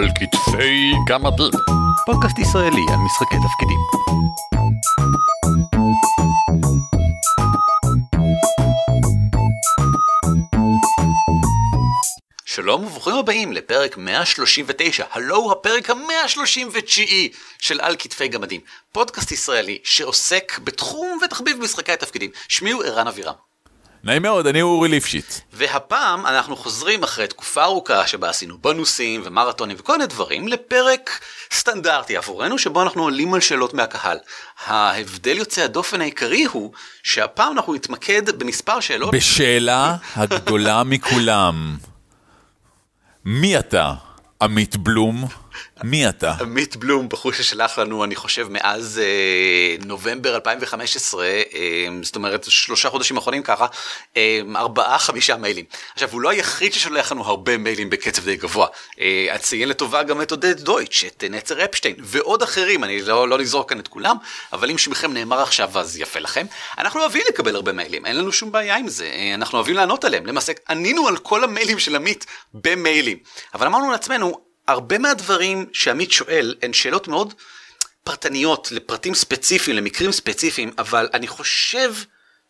על כתפי גמדים. פודקאסט ישראלי על משחקי תפקידים. שלום וברוכים הבאים לפרק 139, הלו הפרק ה-139 של על כתפי גמדים, פודקאסט ישראלי שעוסק בתחום ותחביב משחקי התפקידים. שמי הוא ערן אבירם. נעים מאוד, אני אורי ליפשיץ. והפעם אנחנו חוזרים אחרי תקופה ארוכה שבה עשינו בונוסים ומרתונים וכל מיני דברים לפרק סטנדרטי עבורנו שבו אנחנו עולים על שאלות מהקהל. ההבדל יוצא הדופן העיקרי הוא שהפעם אנחנו נתמקד במספר שאלות. בשאלה הגדולה מכולם, מי אתה, עמית בלום? מי אתה? עמית בלום, בחור ששלח לנו, אני חושב, מאז אה, נובמבר 2015, אה, זאת אומרת, שלושה חודשים אחרונים ככה, אה, ארבעה, חמישה מיילים. עכשיו, הוא לא היחיד ששולח לנו הרבה מיילים בקצב די גבוה. אה, אציין לטובה גם את עודד דויטש, את נצר אפשטיין, ועוד אחרים, אני לא, לא נזרוק כאן את כולם, אבל אם שמכם נאמר עכשיו, אז יפה לכם. אנחנו אוהבים לקבל הרבה מיילים, אין לנו שום בעיה עם זה, אה, אנחנו אוהבים לענות עליהם. למעשה, ענינו על כל המיילים של עמית במיילים. אבל אמרנו לעצמנו, הרבה מהדברים שעמית שואל הן שאלות מאוד פרטניות לפרטים ספציפיים, למקרים ספציפיים, אבל אני חושב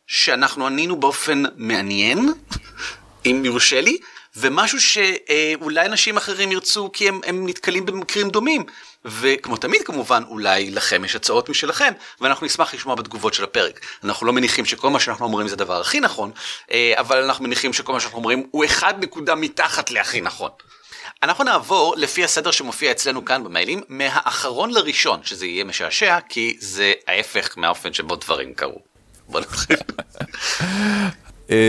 שאנחנו ענינו באופן מעניין, אם יורשה לי, ומשהו שאולי אנשים אחרים ירצו כי הם, הם נתקלים במקרים דומים. וכמו תמיד כמובן, אולי לכם יש הצעות משלכם, ואנחנו נשמח לשמוע בתגובות של הפרק. אנחנו לא מניחים שכל מה שאנחנו אומרים זה הדבר הכי נכון, אבל אנחנו מניחים שכל מה שאנחנו אומרים הוא אחד נקודה מתחת להכי נכון. אנחנו נעבור לפי הסדר שמופיע אצלנו כאן במיילים מהאחרון לראשון שזה יהיה משעשע כי זה ההפך מהאופן שבו דברים קרו. בוא נתחיל.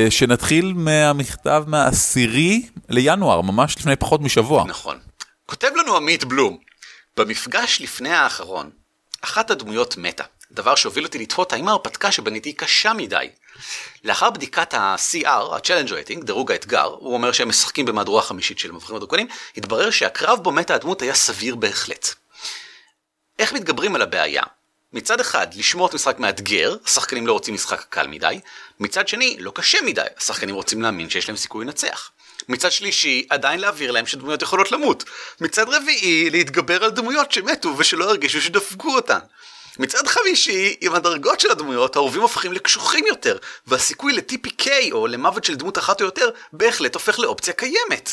שנתחיל מהמכתב מהעשירי לינואר ממש לפני פחות משבוע. נכון. כותב לנו עמית בלום במפגש לפני האחרון אחת הדמויות מתה דבר שהוביל אותי לתהות האם ההרפתקה שבניתי קשה מדי. לאחר בדיקת ה-CR, ה-Challenge Rating, דירוג האתגר, הוא אומר שהם משחקים במהדורה החמישית של מבחרים הדרקונים, התברר שהקרב בו מתה הדמות היה סביר בהחלט. איך מתגברים על הבעיה? מצד אחד, לשמור את משחק מאתגר, השחקנים לא רוצים משחק קל מדי, מצד שני, לא קשה מדי, השחקנים רוצים להאמין שיש להם סיכוי לנצח. מצד שלישי, עדיין להבהיר להם שדמויות יכולות למות. מצד רביעי, להתגבר על דמויות שמתו ושלא הרגישו שדפקו אותן. מצד חמישי, עם הדרגות של הדמויות, האורבים הופכים לקשוחים יותר, והסיכוי ל-TPK או למוות של דמות אחת או יותר, בהחלט הופך לאופציה קיימת.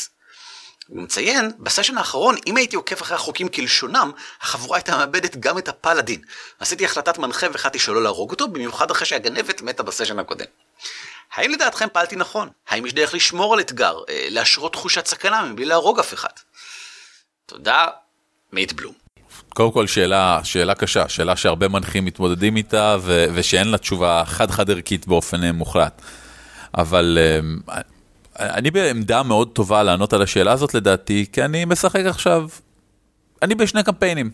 הוא מציין, בסשן האחרון, אם הייתי עוקב אחרי החוקים כלשונם, החבורה הייתה מאבדת גם את הפלאדין. עשיתי החלטת מנחה והחלטתי שלא להרוג אותו, במיוחד אחרי שהגנבת מתה בסשן הקודם. האם לדעתכם פעלתי נכון? האם יש דרך לשמור על אתגר, להשרות תחושת סכנה מבלי להרוג אף אחד? תודה, מייט בלום. קודם כל שאלה, שאלה קשה, שאלה שהרבה מנחים מתמודדים איתה ו- ושאין לה תשובה חד-חד ערכית באופן מוחלט. אבל אני בעמדה מאוד טובה לענות על השאלה הזאת לדעתי, כי אני משחק עכשיו, אני בשני קמפיינים.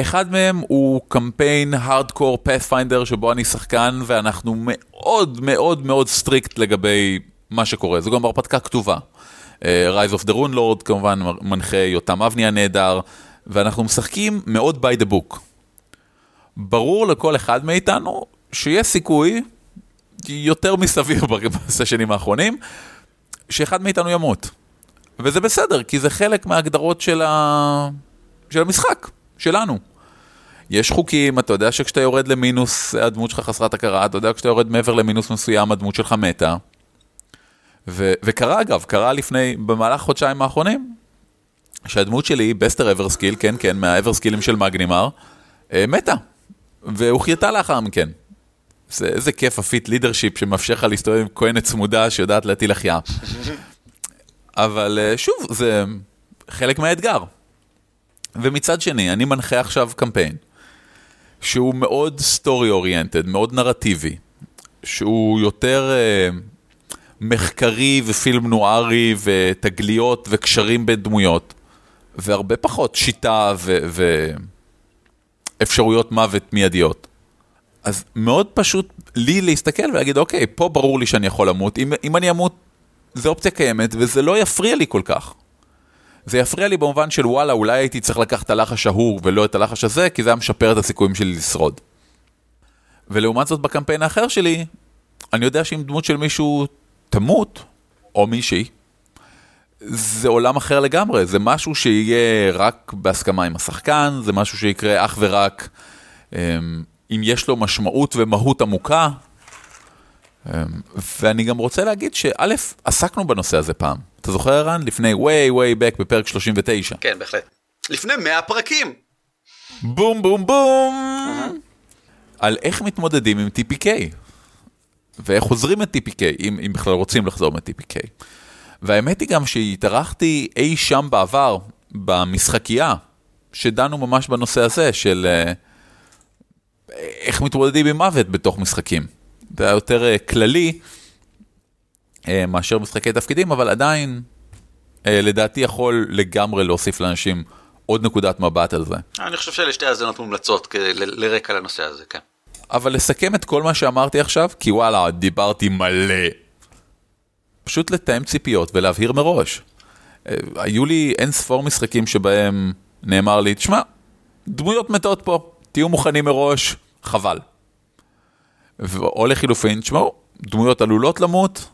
אחד מהם הוא קמפיין hardcore Pathfinder שבו אני שחקן ואנחנו מאוד מאוד מאוד strict לגבי מה שקורה, זו גם הרפתקה כתובה. Rise of the Rune Lord כמובן מנחה יותם אבני הנהדר. ואנחנו משחקים מאוד by the book. ברור לכל אחד מאיתנו שיש סיכוי יותר מסביר בסשנים האחרונים, שאחד מאיתנו ימות. וזה בסדר, כי זה חלק מההגדרות של, ה... של המשחק, שלנו. יש חוקים, אתה יודע שכשאתה יורד למינוס הדמות שלך חסרת הכרה, אתה יודע כשאתה יורד מעבר למינוס מסוים הדמות שלך מתה. ו... וקרה אגב, קרה לפני, במהלך חודשיים האחרונים, שהדמות שלי, בסטר אברסקיל, כן, כן, מהאברסקילים של מגנימר, מתה, והוחייתה לאחר מכן. זה איזה כיף ה feat leadership שמאפשר לך להסתובב עם כהנת צמודה שיודעת להטיל החייאה. אבל שוב, זה חלק מהאתגר. ומצד שני, אני מנחה עכשיו קמפיין, שהוא מאוד story oriented, מאוד נרטיבי, שהוא יותר uh, מחקרי ופילם נוארי ותגליות וקשרים בין דמויות. והרבה פחות שיטה ואפשרויות מוות מיידיות. אז מאוד פשוט לי להסתכל ולהגיד, אוקיי, פה ברור לי שאני יכול למות, אם, אם אני אמות, זו אופציה קיימת, וזה לא יפריע לי כל כך. זה יפריע לי במובן של וואלה, אולי הייתי צריך לקחת את הלחש ההוא ולא את הלחש הזה, כי זה היה משפר את הסיכויים שלי לשרוד. ולעומת זאת בקמפיין האחר שלי, אני יודע שאם דמות של מישהו תמות, או מישהי, זה עולם אחר לגמרי, זה משהו שיהיה רק בהסכמה עם השחקן, זה משהו שיקרה אך ורק אמ, אם יש לו משמעות ומהות עמוקה. אמ, ואני גם רוצה להגיד שא', עסקנו בנושא הזה פעם. אתה זוכר, ערן? לפני way way back בפרק 39. כן, בהחלט. לפני 100 פרקים. בום בום בום! על איך מתמודדים עם TPK. ואיך חוזרים את TPK, אם, אם בכלל רוצים לחזור מ-TPK. והאמת היא גם שהתארחתי אי שם בעבר, במשחקייה, שדנו ממש בנושא הזה של uh, איך מתמודדים עם מוות בתוך משחקים. זה היה יותר uh, כללי uh, מאשר משחקי תפקידים, אבל עדיין, לדעתי יכול לגמרי להוסיף לאנשים עוד נקודת מבט על זה. אני חושב שאלה שתי האזנות מומלצות לרקע לנושא הזה, כן. אבל לסכם את כל מה שאמרתי עכשיו, כי וואלה, דיברתי מלא. פשוט לתאם ציפיות ולהבהיר מראש. אה, היו לי אין ספור משחקים שבהם נאמר לי, תשמע, דמויות מתות פה, תהיו מוכנים מראש, חבל. או לחילופין, תשמעו, דמויות עלולות למות,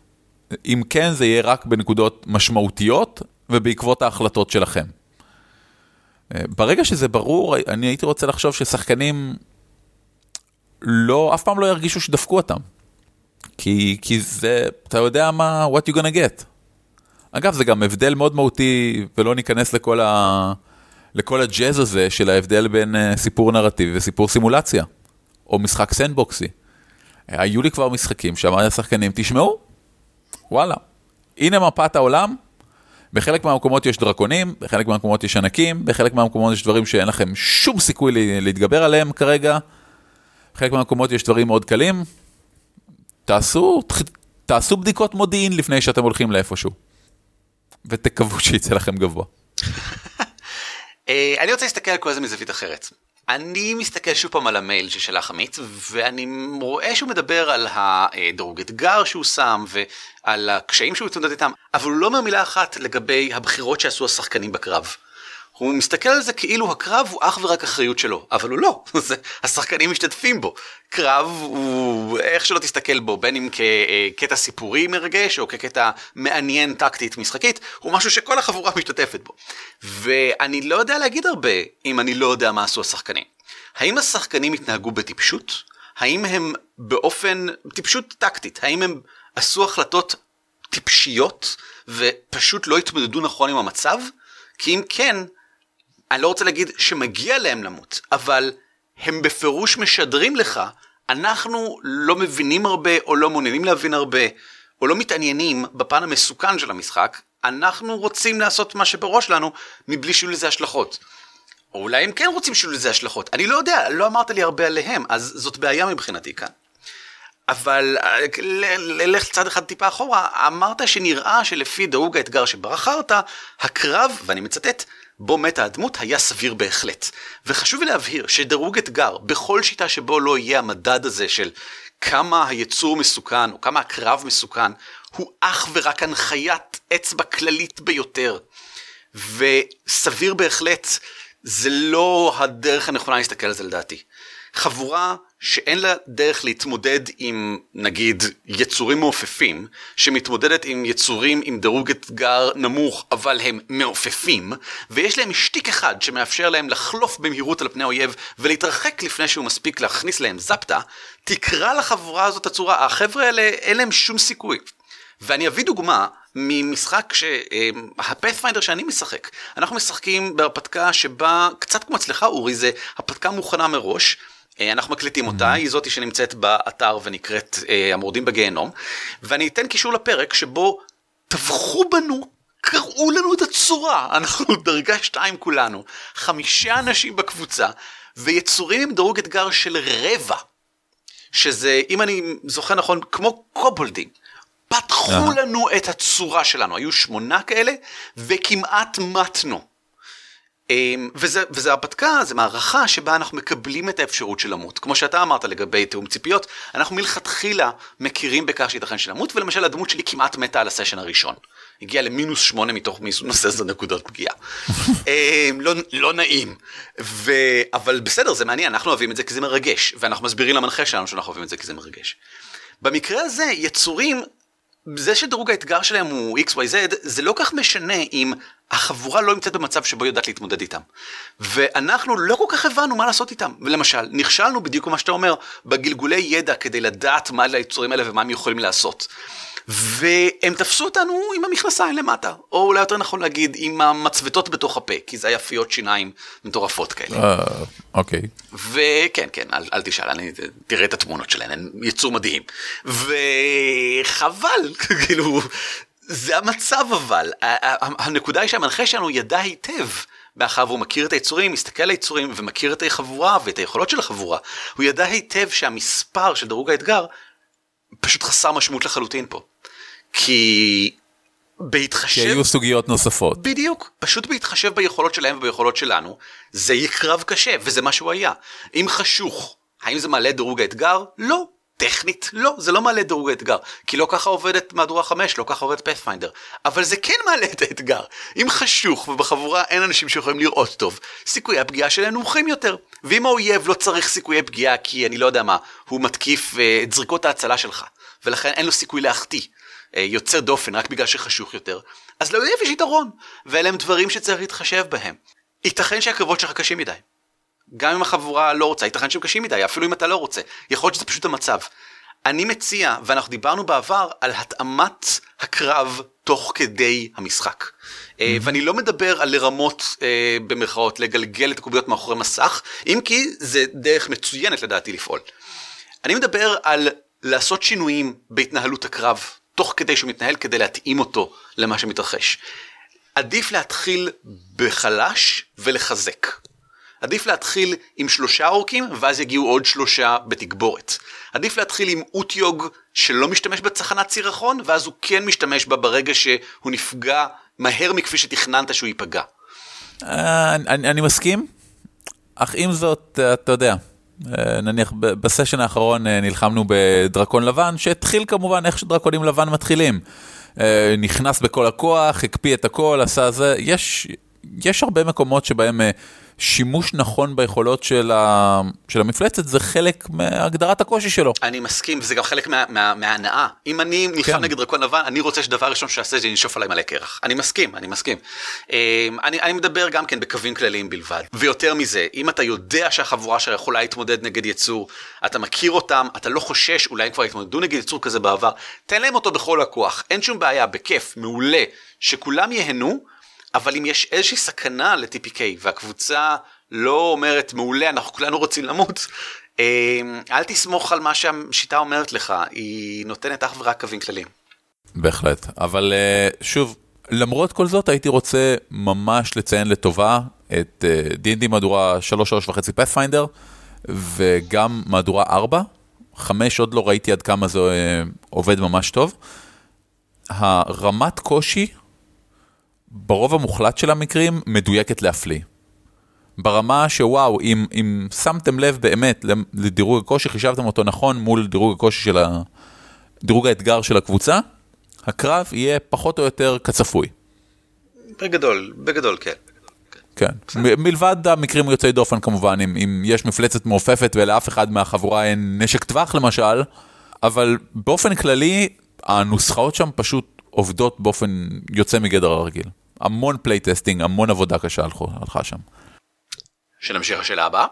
אם כן זה יהיה רק בנקודות משמעותיות ובעקבות ההחלטות שלכם. אה, ברגע שזה ברור, אני הייתי רוצה לחשוב ששחקנים לא, אף פעם לא ירגישו שדפקו אותם. כי, כי זה, אתה יודע מה, what you gonna get. אגב, זה גם הבדל מאוד מהותי, ולא ניכנס לכל, ה, לכל הג'אז הזה של ההבדל בין uh, סיפור נרטיבי וסיפור סימולציה, או משחק סנדבוקסי. היו לי כבר משחקים שאמרתי לשחקנים, תשמעו, וואלה, הנה מפת העולם, בחלק מהמקומות יש דרקונים, בחלק מהמקומות יש ענקים, בחלק מהמקומות יש דברים שאין לכם שום סיכוי להתגבר עליהם כרגע, בחלק מהמקומות יש דברים מאוד קלים, תעשו, תעשו בדיקות מודיעין לפני שאתם הולכים לאיפשהו. ותקוו שיצא לכם גבוה. אה, אני רוצה להסתכל על כל זה מזווית אחרת. אני מסתכל שוב פעם על המייל ששלח עמית, ואני רואה שהוא מדבר על הדירוג אתגר שהוא שם, ועל הקשיים שהוא התמודד איתם, אבל הוא לא אומר מילה אחת לגבי הבחירות שעשו השחקנים בקרב. הוא מסתכל על זה כאילו הקרב הוא אך ורק אחריות שלו, אבל הוא לא, זה, השחקנים משתתפים בו. קרב הוא איך שלא תסתכל בו, בין אם כקטע סיפורי מרגש או כקטע מעניין טקטית משחקית, הוא משהו שכל החבורה משתתפת בו. ואני לא יודע להגיד הרבה אם אני לא יודע מה עשו השחקנים. האם השחקנים התנהגו בטיפשות? האם הם באופן טיפשות טקטית? האם הם עשו החלטות טיפשיות ופשוט לא התמודדו נכון עם המצב? כי אם כן, אני לא רוצה להגיד שמגיע להם למות, אבל הם בפירוש משדרים לך, אנחנו לא מבינים הרבה, או לא מעוניינים להבין הרבה, או לא מתעניינים בפן המסוכן של המשחק, אנחנו רוצים לעשות מה שבראש לנו, מבלי שיהיו לזה השלכות. או אולי הם כן רוצים שיהיו לזה השלכות, אני לא יודע, לא אמרת לי הרבה עליהם, אז זאת בעיה מבחינתי כאן. אבל ללך צד אחד טיפה אחורה, אמרת שנראה שלפי דירוג האתגר שבחרת, הקרב, ואני מצטט, בו מתה הדמות היה סביר בהחלט. וחשוב להבהיר שדירוג אתגר, בכל שיטה שבו לא יהיה המדד הזה של כמה היצור מסוכן או כמה הקרב מסוכן, הוא אך ורק הנחיית אצבע כללית ביותר. וסביר בהחלט, זה לא הדרך הנכונה להסתכל על זה לדעתי. חבורה שאין לה דרך להתמודד עם נגיד יצורים מעופפים, שמתמודדת עם יצורים עם דירוג אתגר נמוך אבל הם מעופפים, ויש להם שטיק אחד שמאפשר להם לחלוף במהירות על פני אויב ולהתרחק לפני שהוא מספיק להכניס להם זפטה, תקרא לחבורה הזאת הצורה, החבר'ה האלה אין להם שום סיכוי. ואני אביא דוגמה ממשחק שהפאת'פיינדר שאני משחק. אנחנו משחקים בהרפתקה שבה, קצת כמו אצלך אורי, זה הרפתקה מוכנה מראש. אה, אנחנו מקליטים אותה, היא זאתי שנמצאת באתר ונקראת אה, המורדים בגיהנום, ואני אתן קישור לפרק שבו טבחו בנו, קראו לנו את הצורה, אנחנו דרגה שתיים כולנו, חמישה אנשים בקבוצה, ויצורים עם דירוג אתגר של רבע, שזה, אם אני זוכר נכון, כמו קובולדים. פתחו לנו את הצורה שלנו, היו שמונה כאלה, וכמעט מתנו. אמ, וזה, וזה הרפתקה, זה מערכה שבה אנחנו מקבלים את האפשרות של למות. כמו שאתה אמרת לגבי תיאום ציפיות, אנחנו מלכתחילה מכירים בכך שייתכן שנמות, ולמשל הדמות שלי כמעט מתה על הסשן הראשון. הגיעה למינוס שמונה מתוך מינוס עשר נקודות פגיעה. אמ, לא, לא נעים. ו... אבל בסדר, זה מעניין, אנחנו אוהבים את זה כי זה מרגש, ואנחנו מסבירים למנחה שלנו שאנחנו אוהבים את זה כי זה מרגש. במקרה הזה, יצורים זה שדירוג האתגר שלהם הוא XYZ, זה לא כך משנה אם החבורה לא נמצאת במצב שבו יודעת להתמודד איתם. ואנחנו לא כל כך הבנו מה לעשות איתם. למשל, נכשלנו בדיוק כמו שאתה אומר, בגלגולי ידע כדי לדעת מה ליצורים האלה ומה הם יכולים לעשות. והם תפסו אותנו עם המכנסיים למטה, או אולי יותר נכון להגיד, עם המצבתות בתוך הפה, כי זה היה פיות שיניים מטורפות כאלה. אה, אוקיי. וכן, כן, אל, אל תשאל, אני, תראה את התמונות שלהם, הם יצור מדהים. וחבל, כאילו, זה המצב אבל. הנקודה היא שהמנחה שלנו ידע היטב. מאחר והוא מכיר את היצורים, מסתכל על היצורים ומכיר את החבורה ואת היכולות של החבורה, הוא ידע היטב שהמספר של דירוג האתגר פשוט חסר משמעות לחלוטין פה. כי בהתחשב... כי היו סוגיות נוספות. בדיוק, פשוט בהתחשב ביכולות שלהם וביכולות שלנו, זה יהיה קרב קשה, וזה מה שהוא היה. אם חשוך, האם זה מעלה דירוג האתגר? לא. טכנית לא, זה לא מעלה דירוג האתגר, כי לא ככה עובדת מהדורה 5, לא ככה עובד פאת'פיינדר, אבל זה כן מעלה את האתגר. אם חשוך ובחבורה אין אנשים שיכולים לראות טוב, סיכויי הפגיעה שלהם נמוכים יותר. ואם האויב לא צריך סיכויי פגיעה כי אני לא יודע מה, הוא מתקיף uh, את זריקות ההצלה שלך, ולכן אין לו סיכוי להחטיא, uh, יוצר דופן רק בגלל שחשוך יותר, אז לאויב יש יתרון, ואלה הם דברים שצריך להתחשב בהם. ייתכן שהקרבות שלך קשים מדי. גם אם החבורה לא רוצה, ייתכן שהם קשים מדי, אפילו אם אתה לא רוצה. יכול להיות שזה פשוט המצב. אני מציע, ואנחנו דיברנו בעבר, על התאמת הקרב תוך כדי המשחק. Mm-hmm. ואני לא מדבר על לרמות, אה, במרכאות, לגלגל את הקוביות מאחורי מסך, אם כי זה דרך מצוינת לדעתי לפעול. אני מדבר על לעשות שינויים בהתנהלות הקרב, תוך כדי שהוא מתנהל, כדי להתאים אותו למה שמתרחש. עדיף להתחיל בחלש ולחזק. עדיף להתחיל עם שלושה אורקים ואז יגיעו עוד שלושה בתגבורת. עדיף להתחיל עם אוטיוג שלא משתמש בתחנת סירחון ואז הוא כן משתמש בה ברגע שהוא נפגע מהר מכפי שתכננת שהוא ייפגע. אה, אני, מסכים, אך עם זאת, אה, אתה יודע, נניח בסשן האחרון נלחמנו בדרקון לבן, שהתחיל כמובן איך שדרקונים לבן מתחילים. נכנס בכל הכוח, הקפיא את הכל, עשה זה, יש, יש הרבה מקומות שבהם שימוש נכון ביכולות של, ה... של המפלצת זה חלק מהגדרת הקושי שלו. אני מסכים, וזה גם חלק מה, מה, מההנאה. אם אני נלחם כן. נגד דרקון לבן, אני רוצה שדבר ראשון שיעשה זה ינשוף עליי מלא קרח. אני מסכים, אני מסכים. אמ, אני, אני מדבר גם כן בקווים כלליים בלבד. ויותר מזה, אם אתה יודע שהחבורה שלך יכולה להתמודד נגד יצור, אתה מכיר אותם, אתה לא חושש, אולי הם כבר התמודדו נגד יצור כזה בעבר, תן להם אותו בכל הכוח, אין שום בעיה, בכיף, מעולה, שכולם ייהנו. אבל אם יש איזושהי סכנה ל-TPK והקבוצה לא אומרת מעולה אנחנו כולנו רוצים למות, אמ, אל תסמוך על מה שהשיטה אומרת לך, היא נותנת אך ורק קווים כלליים. בהחלט, אבל אה, שוב, למרות כל זאת הייתי רוצה ממש לציין לטובה את D&D אה, מהדורה 3.3.5 פאת'פיינדר וגם מהדורה 4, 5 עוד לא ראיתי עד כמה זה אה, עובד ממש טוב. הרמת קושי ברוב המוחלט של המקרים מדויקת להפליא. ברמה שוואו, אם, אם שמתם לב באמת לדירוג הקושי, חישבתם אותו נכון מול דירוג הקושי של ה... דירוג האתגר של הקבוצה, הקרב יהיה פחות או יותר כצפוי. בגדול, בגדול כן. כן, מ- מלבד המקרים יוצאי דופן כמובן, אם, אם יש מפלצת מעופפת ולאף אחד מהחבורה אין נשק טווח למשל, אבל באופן כללי הנוסחאות שם פשוט עובדות באופן יוצא מגדר הרגיל. המון playtesting, המון עבודה קשה הלכה שם. שנמשיך לשאלה הבאה?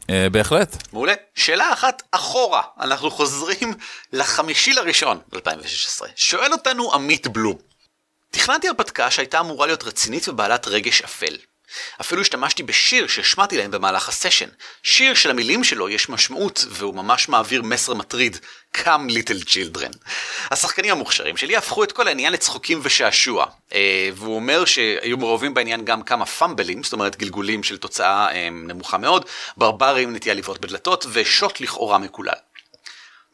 Uh, בהחלט. מעולה. שאלה אחת אחורה, אנחנו חוזרים לחמישי לראשון 2016. שואל אותנו עמית בלום. תכננתי הרפתקה שהייתה אמורה להיות רצינית ובעלת רגש אפל. אפילו השתמשתי בשיר שהשמעתי להם במהלך הסשן. שיר שלמילים שלו יש משמעות והוא ממש מעביר מסר מטריד. Come little children. השחקנים המוכשרים שלי הפכו את כל העניין לצחוקים ושעשוע. אה, והוא אומר שהיו מעורבים בעניין גם כמה פאמבלים, זאת אומרת גלגולים של תוצאה אה, נמוכה מאוד, ברברים נטייה לבעוט בדלתות ושוט לכאורה מקולל.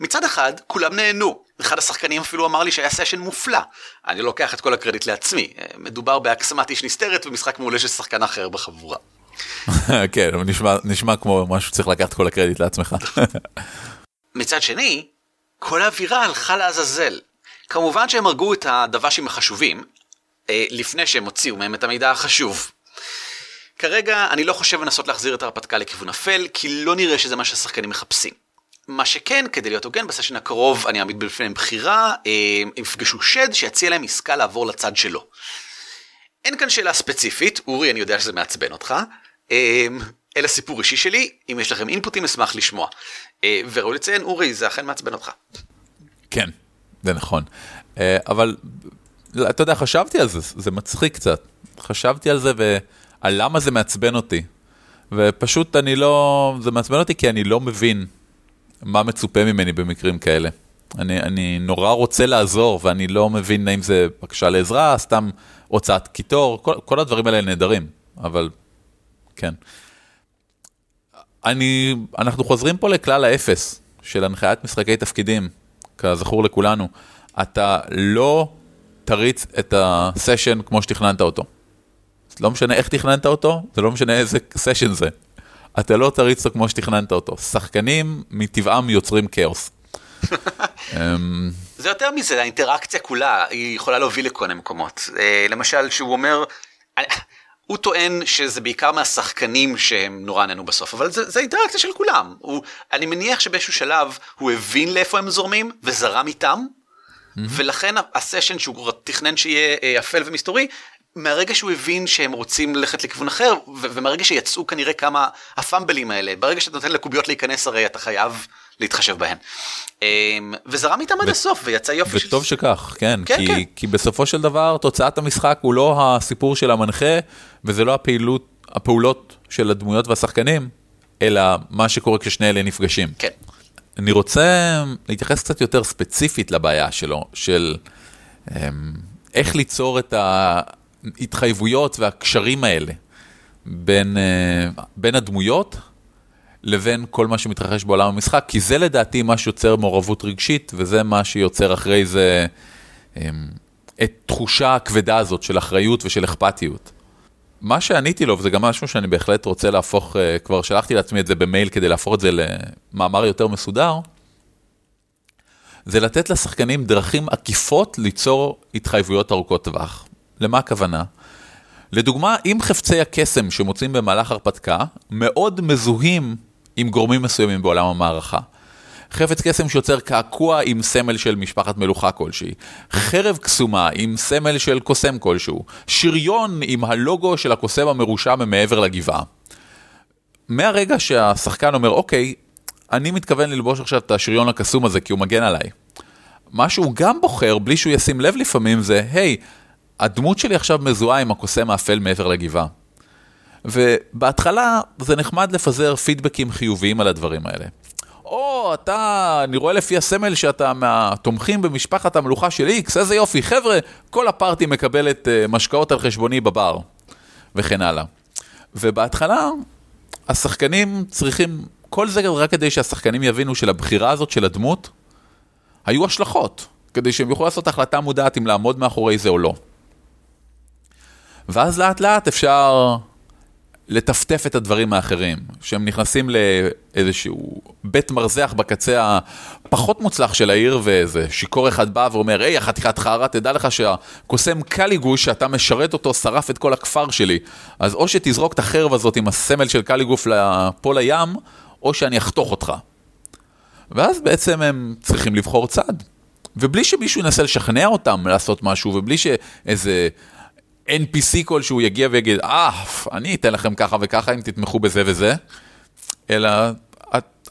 מצד אחד, כולם נהנו. אחד השחקנים אפילו אמר לי שהיה סשן מופלא. אני לוקח את כל הקרדיט לעצמי. מדובר בהקסמת איש נסתרת ומשחק מעולה של שחקן אחר בחבורה. כן, נשמע, נשמע כמו משהו שצריך לקחת כל הקרדיט לעצמך. מצד שני, כל האווירה הלכה לעזאזל. כמובן שהם הרגו את הדוושים החשובים, אה, לפני שהם הוציאו מהם את המידע החשוב. כרגע אני לא חושב לנסות להחזיר את ההרפתקה לכיוון אפל, כי לא נראה שזה מה שהשחקנים מחפשים. מה שכן, כדי להיות הוגן, בסשן הקרוב אני אעמיד בפניהם בחירה, הם יפגשו שד שיציע להם עסקה לעבור לצד שלו. אין כאן שאלה ספציפית, אורי, אני יודע שזה מעצבן אותך, אלא סיפור אישי שלי, אם יש לכם אינפוטים אשמח לשמוע. וראוי לציין, אורי, זה אכן מעצבן אותך. כן, זה נכון. אבל אתה יודע, חשבתי על זה, זה מצחיק קצת. חשבתי על זה ועל למה זה מעצבן אותי. ופשוט אני לא, זה מעצבן אותי כי אני לא מבין מה מצופה ממני במקרים כאלה. אני, אני נורא רוצה לעזור ואני לא מבין האם זה בקשה לעזרה, סתם הוצאת קיטור, כל, כל הדברים האלה נהדרים, אבל כן. אני, אנחנו חוזרים פה לכלל האפס של הנחיית משחקי תפקידים, כזכור לכולנו. אתה לא תריץ את הסשן כמו שתכננת אותו. לא משנה איך תכננת אותו, זה לא משנה איזה סשן זה. אתה לא תריץ אותו כמו שתכננת אותו. שחקנים מטבעם יוצרים כאוס. אמ, זה יותר מזה, האינטראקציה כולה, היא יכולה להוביל לכל מיני מקומות. אה, למשל, שהוא אומר, הוא טוען שזה בעיקר מהשחקנים שהם נורא נהנו בסוף, אבל זה, זה אינטראקציה של כולם. הוא, אני מניח שבאיזשהו שלב הוא הבין לאיפה הם זורמים וזרם איתם, mm-hmm. ולכן הסשן שהוא תכנן שיהיה אה, אפל ומסתורי, מהרגע שהוא הבין שהם רוצים ללכת לכיוון אחר, ומהרגע שיצאו כנראה כמה הפאמבלים האלה, ברגע שאתה נותן לקוביות להיכנס הרי אתה חייב להתחשב בהן. אמ, וזרם איתם עד הסוף ויצא יופי. וטוב שכך, כן, כן, כי, כן. כי בסופו של דבר תוצאת המשחק הוא לא הסיפור של המנחה, וזה לא הפעילות, הפעולות של הדמויות והשחקנים, אלא מה שקורה כששני אלה נפגשים. כן. אני רוצה להתייחס קצת יותר ספציפית לבעיה שלו, של אמ, איך ליצור את ההתחייבויות והקשרים האלה בין, אה, בין הדמויות לבין כל מה שמתרחש בעולם המשחק, כי זה לדעתי מה שיוצר מעורבות רגשית, וזה מה שיוצר אחרי זה אמ, את תחושה הכבדה הזאת של אחריות ושל אכפתיות. מה שעניתי לו, וזה גם משהו שאני בהחלט רוצה להפוך, אה, כבר שלחתי לעצמי את זה במייל כדי להפוך את זה למאמר יותר מסודר, זה לתת לשחקנים דרכים עקיפות ליצור התחייבויות ארוכות טווח. למה הכוונה? לדוגמה, אם חפצי הקסם שמוצאים במהלך הרפתקה מאוד מזוהים עם גורמים מסוימים בעולם המערכה. חפץ קסם שיוצר קעקוע עם סמל של משפחת מלוכה כלשהי, חרב קסומה עם סמל של קוסם כלשהו, שריון עם הלוגו של הקוסם המרושע ממעבר לגבעה. מהרגע שהשחקן אומר, אוקיי, אני מתכוון ללבוש עכשיו את השריון הקסום הזה כי הוא מגן עליי. מה שהוא גם בוחר, בלי שהוא ישים לב לפעמים, זה, היי, הדמות שלי עכשיו מזוהה עם הקוסם האפל מעבר לגבעה. ובהתחלה זה נחמד לפזר פידבקים חיוביים על הדברים האלה. או, אתה, אני רואה לפי הסמל שאתה מהתומכים במשפחת המלוכה של איקס, איזה יופי, חבר'ה, כל הפארטי מקבלת uh, משקאות על חשבוני בבר, וכן הלאה. ובהתחלה, השחקנים צריכים, כל זה רק כדי שהשחקנים יבינו שלבחירה הזאת של הדמות, היו השלכות, כדי שהם יוכלו לעשות החלטה מודעת אם לעמוד מאחורי זה או לא. ואז לאט לאט אפשר לטפטף את הדברים האחרים, שהם נכנסים לאיזשהו בית מרזח בקצה הפחות מוצלח של העיר, ואיזה שיכור אחד בא ואומר, היי, החתיכת חרא, תדע לך שהקוסם קליגוש, שאתה משרת אותו, שרף את כל הכפר שלי. אז או שתזרוק את החרב הזאת עם הסמל של קליגוף פה לים, או שאני אחתוך אותך. ואז בעצם הם צריכים לבחור צד. ובלי שמישהו ינסה לשכנע אותם לעשות משהו, ובלי שאיזה NPC כלשהו יגיע ויגיד, אה, אני אתן לכם ככה וככה אם תתמכו בזה וזה, אלא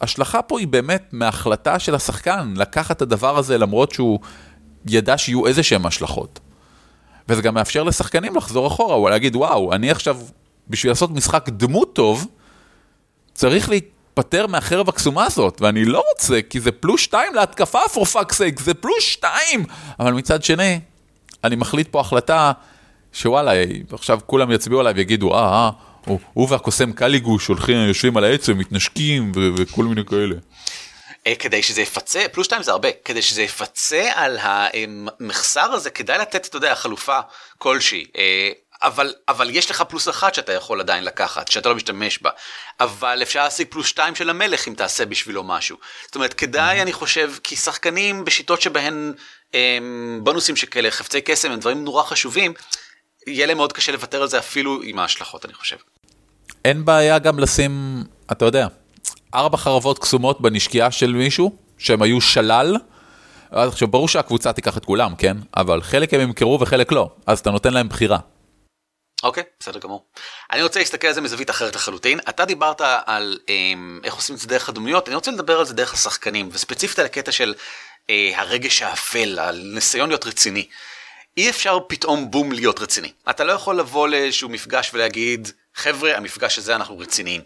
ההשלכה פה היא באמת מההחלטה של השחקן לקחת את הדבר הזה למרות שהוא ידע שיהיו איזה שהם השלכות. וזה גם מאפשר לשחקנים לחזור אחורה, או להגיד, וואו, אני עכשיו, בשביל לעשות משחק דמות טוב, צריך להיפטר מהחרב הקסומה הזאת, ואני לא רוצה, כי זה פלוס שתיים להתקפה, for fuck's sake, זה פלוס שתיים! אבל מצד שני, אני מחליט פה החלטה שוואלה, עכשיו כולם יצביעו עליי ויגידו, אה, אה, הוא, הוא והקוסם קליגוש הולכים, יושבים על העץ ומתנשקים וכל מיני כאלה. אה, כדי שזה יפצה, פלוס שתיים זה הרבה, כדי שזה יפצה על המחסר הזה, כדאי לתת, אתה יודע, חלופה כלשהי. אה, אבל, אבל יש לך פלוס אחת שאתה יכול עדיין לקחת, שאתה לא משתמש בה. אבל אפשר להשיג פלוס שתיים של המלך אם תעשה בשבילו משהו. זאת אומרת, כדאי, אני חושב, כי שחקנים בשיטות שבהן הם, בונוסים שכאלה, חפצי קסם, הם דברים נורא חשובים, יהיה להם מאוד קשה לוותר על זה אפילו עם ההשלכות אני חושב. אין בעיה גם לשים, אתה יודע, ארבע חרבות קסומות בנשקייה של מישהו, שהם היו שלל. אז עכשיו ברור שהקבוצה תיקח את כולם, כן? אבל חלק הם ימכרו וחלק לא, אז אתה נותן להם בחירה. אוקיי, בסדר גמור. אני רוצה להסתכל על זה מזווית אחרת לחלוטין. אתה דיברת על אה, איך עושים את זה דרך הדמויות, אני רוצה לדבר על זה דרך השחקנים, וספציפית על הקטע של אה, הרגש האפל, על ניסיון להיות רציני. אי אפשר פתאום בום להיות רציני. אתה לא יכול לבוא לאיזשהו מפגש ולהגיד, חבר'ה, המפגש הזה אנחנו רציניים.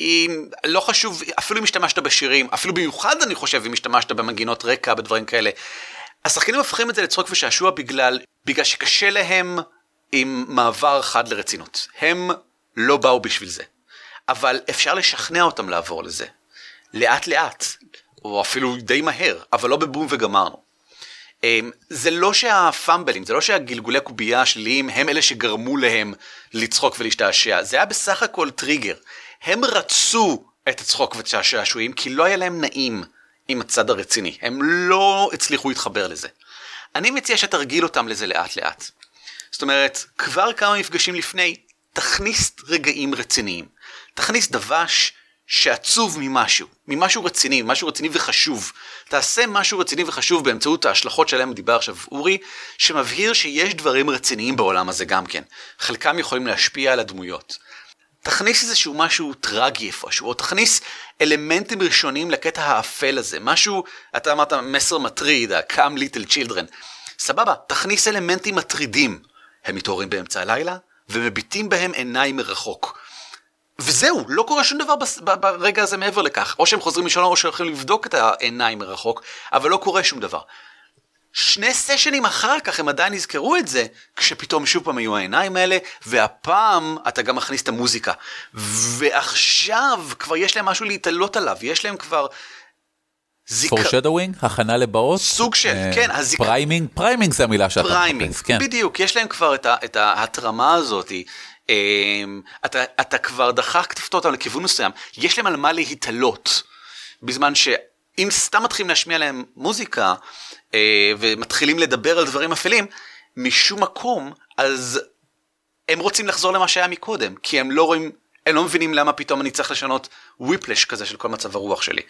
אם לא חשוב, אפילו אם השתמשת בשירים, אפילו במיוחד אני חושב אם השתמשת במנגינות רקע, בדברים כאלה. השחקנים הופכים את זה לצחוק ושעשוע בגלל, בגלל שקשה להם עם מעבר חד לרצינות. הם לא באו בשביל זה. אבל אפשר לשכנע אותם לעבור לזה. לאט לאט, או אפילו די מהר, אבל לא בבום וגמרנו. אמ, זה לא שהפאמבלים, זה לא שהגלגולי קובייה השליליים הם אלה שגרמו להם לצחוק ולהשתעשע, זה היה בסך הכל טריגר. הם רצו את הצחוק ואת השעשועים כי לא היה להם נעים עם הצד הרציני, הם לא הצליחו להתחבר לזה. אני מציע שתרגיל אותם לזה לאט לאט. זאת אומרת, כבר כמה מפגשים לפני, תכניס רגעים רציניים. תכניס דבש שעצוב ממשהו, ממשהו רציני, משהו רציני וחשוב. תעשה משהו רציני וחשוב באמצעות ההשלכות שעליהם דיבר עכשיו אורי, שמבהיר שיש דברים רציניים בעולם הזה גם כן. חלקם יכולים להשפיע על הדמויות. תכניס איזשהו משהו טרגי איפשהו, או תכניס אלמנטים ראשונים לקטע האפל הזה, משהו, אתה אמרת מסר מטריד, ה-come little children. סבבה, תכניס אלמנטים מטרידים. הם מתעוררים באמצע הלילה, ומביטים בהם עיניים מרחוק. וזהו, לא קורה שום דבר ברגע הזה מעבר לכך. או שהם חוזרים לישון או שהולכים לבדוק את העיניים מרחוק, אבל לא קורה שום דבר. שני סשנים אחר כך הם עדיין יזכרו את זה, כשפתאום שוב פעם היו העיניים האלה, והפעם אתה גם מכניס את המוזיקה. ועכשיו כבר יש להם משהו להתעלות עליו, יש להם כבר... זיכ... foreshadowing, הכנה לבאות? סוג של, uh, כן, הזיכרון. framing? framing זה המילה שאתה מחפש, כן. בדיוק, יש להם כבר את, ה, את ההטרמה הזאתי. אמ, אתה, אתה כבר דחקת אותם לכיוון מסוים, יש להם על מה להתעלות. בזמן שאם סתם מתחילים להשמיע להם מוזיקה אה, ומתחילים לדבר על דברים אפלים, משום מקום, אז הם רוצים לחזור למה שהיה מקודם, כי הם לא רואים, הם לא מבינים למה פתאום אני צריך לשנות וויפלש כזה של כל מצב הרוח שלי.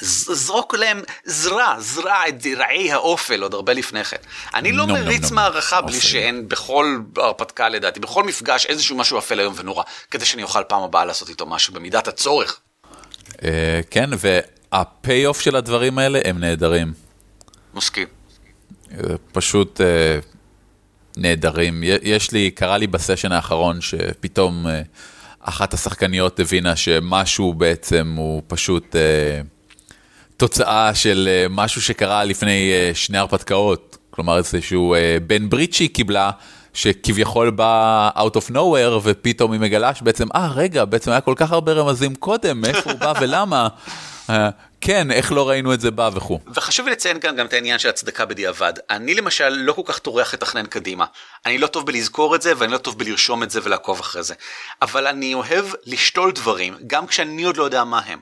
זרוק להם, זרע, זרע את זרעי האופל עוד הרבה לפני כן. אני לא מריץ מערכה בלי שאין בכל הרפתקה לדעתי, בכל מפגש איזשהו משהו אפל איום ונורא, כדי שאני אוכל פעם הבאה לעשות איתו משהו במידת הצורך. אה, כן, והפיי אוף של הדברים האלה הם נהדרים. מסכים. פשוט אה, נהדרים. יש לי, קרה לי בסשן האחרון שפתאום אה, אחת השחקניות הבינה שמשהו בעצם הוא פשוט... תוצאה של אה, משהו שקרה לפני אה, שני הרפתקאות. כלומר, איזשהו אה, בן ברית שהיא קיבלה, שכביכול בא out of nowhere, ופתאום היא מגלה שבעצם, אה, רגע, בעצם היה כל כך הרבה רמזים קודם, מאיפה הוא בא ולמה. כן, איך לא ראינו את זה בא וכו'. וחשוב לי לציין כאן גם את העניין של הצדקה בדיעבד. אני למשל לא כל כך טורח לתכנן קדימה. אני לא טוב בלזכור את זה ואני לא טוב בלרשום את זה ולעקוב אחרי זה. אבל אני אוהב לשתול דברים, גם כשאני עוד לא יודע מה הם.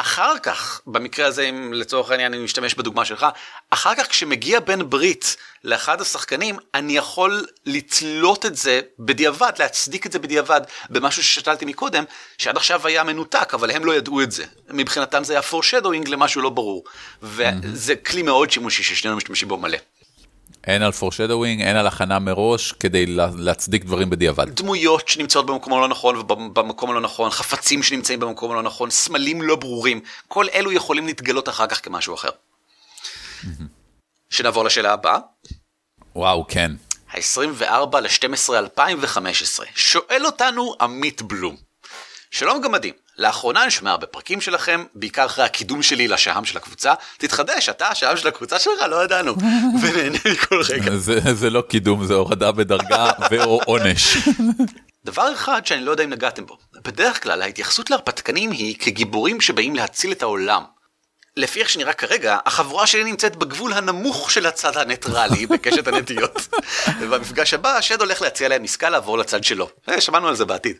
אחר כך, במקרה הזה, אם לצורך העניין אני משתמש בדוגמה שלך, אחר כך כשמגיע בן ברית לאחד השחקנים, אני יכול לתלות את זה בדיעבד, להצדיק את זה בדיעבד במשהו ששתלתי מקודם, שעד עכשיו היה מנותק, אבל הם לא ידעו את זה. מבחינתם זה היה foreshadowing למשהו לא ברור. וזה כלי מאוד שימושי ששנינו משתמשים בו מלא. אין על foreshadowing, אין על הכנה מראש כדי להצדיק דברים בדיעבד. דמויות שנמצאות במקום הלא נכון ובמקום הלא נכון, חפצים שנמצאים במקום הלא נכון, סמלים לא ברורים, כל אלו יכולים להתגלות אחר כך כמשהו אחר. שנעבור לשאלה הבאה. וואו, כן. ה-24 ל-12 2015, שואל אותנו עמית בלום. שלום גמדים, לאחרונה אני שומע הרבה פרקים שלכם, בעיקר אחרי הקידום שלי לשעם של הקבוצה. תתחדש, אתה השעם של הקבוצה שלך? לא ידענו. ונהנה מכל רגע. זה, זה לא קידום, זה הורדה בדרגה ו/או עונש. דבר אחד שאני לא יודע אם נגעתם בו, בדרך כלל ההתייחסות להרפתקנים היא כגיבורים שבאים להציל את העולם. לפי איך שנראה כרגע, החבורה שלי נמצאת בגבול הנמוך של הצד הניטרלי בקשת הנטיות. ובמפגש הבא, השד הולך להציע להם עסקה לעבור לצד שלו. אה, שמענו על זה בעתיד.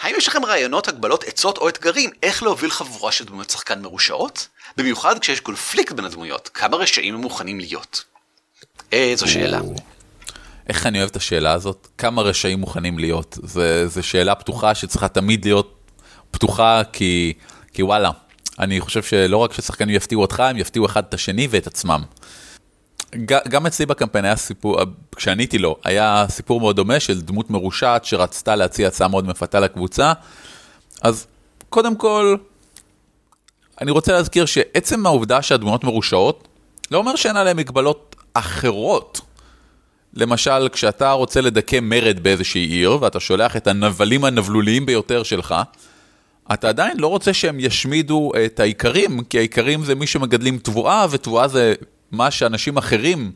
האם יש לכם רעיונות, הגבלות, עצות או אתגרים איך להוביל חבורה של דמויות שחקן מרושעות? במיוחד כשיש קונפליקט בין הדמויות, כמה רשעים הם מוכנים להיות? איזו שאלה. איך אני אוהב את השאלה הזאת? כמה רשעים מוכנים להיות? זו שאלה פתוחה שצריכה תמיד להיות פתוחה, כי, כי וואלה, אני חושב שלא רק ששחקנים יפתיעו אותך, הם יפתיעו אחד את השני ואת עצמם. גם אצלי בקמפיין היה סיפור, כשעניתי לו, היה סיפור מאוד דומה של דמות מרושעת שרצתה להציע הצעה מאוד מפתה לקבוצה. אז קודם כל, אני רוצה להזכיר שעצם העובדה שהדמויות מרושעות, לא אומר שאין עליהן מגבלות אחרות. למשל, כשאתה רוצה לדכא מרד באיזושהי עיר, ואתה שולח את הנבלים הנבלוליים ביותר שלך, אתה עדיין לא רוצה שהם ישמידו את האיכרים, כי האיכרים זה מי שמגדלים תבואה, ותבואה זה מה שאנשים אחרים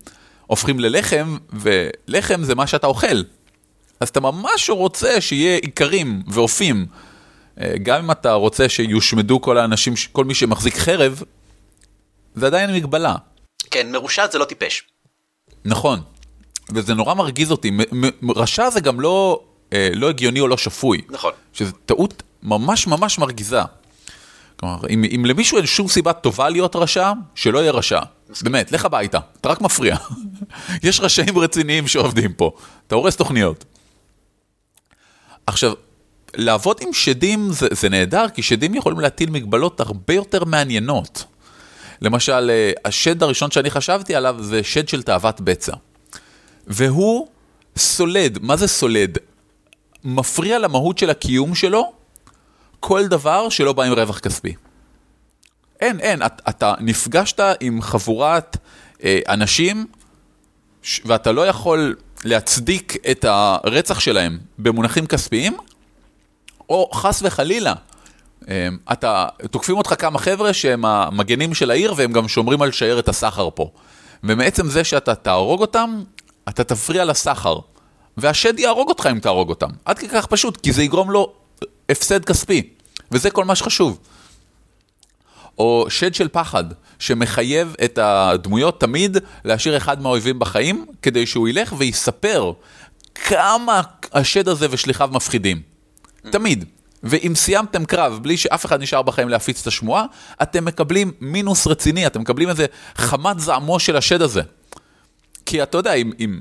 הופכים ללחם, ולחם זה מה שאתה אוכל. אז אתה ממש רוצה שיהיה איכרים ואופים. אה, גם אם אתה רוצה שיושמדו כל האנשים, כל מי שמחזיק חרב, זה עדיין מגבלה. כן, מרושעת זה לא טיפש. נכון, וזה נורא מרגיז אותי. רשע זה גם לא, אה, לא הגיוני או לא שפוי. נכון. שזו טעות ממש ממש מרגיזה. כלומר, אם, אם למישהו אין שום סיבה טובה להיות רשע, שלא יהיה רשע. באמת, לך הביתה, אתה רק מפריע. יש רשעים רציניים שעובדים פה, אתה הורס תוכניות. עכשיו, לעבוד עם שדים זה, זה נהדר, כי שדים יכולים להטיל מגבלות הרבה יותר מעניינות. למשל, אה, השד הראשון שאני חשבתי עליו זה שד של תאוות בצע. והוא סולד, מה זה סולד? מפריע למהות של הקיום שלו כל דבר שלא בא עם רווח כספי. אין, אין, אתה, אתה נפגשת עם חבורת אה, אנשים ואתה לא יכול להצדיק את הרצח שלהם במונחים כספיים, או חס וחלילה, אה, אתה, תוקפים אותך כמה חבר'ה שהם המגנים של העיר והם גם שומרים על שיירת הסחר פה. ומעצם זה שאתה תהרוג אותם, אתה תפריע לסחר. והשד יהרוג אותך אם תהרוג אותם. עד כדי כך פשוט, כי זה יגרום לו הפסד כספי. וזה כל מה שחשוב. או שד של פחד, שמחייב את הדמויות תמיד להשאיר אחד מהאויבים בחיים, כדי שהוא ילך ויספר כמה השד הזה ושליחיו מפחידים. תמיד. ואם סיימתם קרב בלי שאף אחד נשאר בחיים להפיץ את השמועה, אתם מקבלים מינוס רציני, אתם מקבלים איזה חמת זעמו של השד הזה. כי אתה יודע, אם, אם,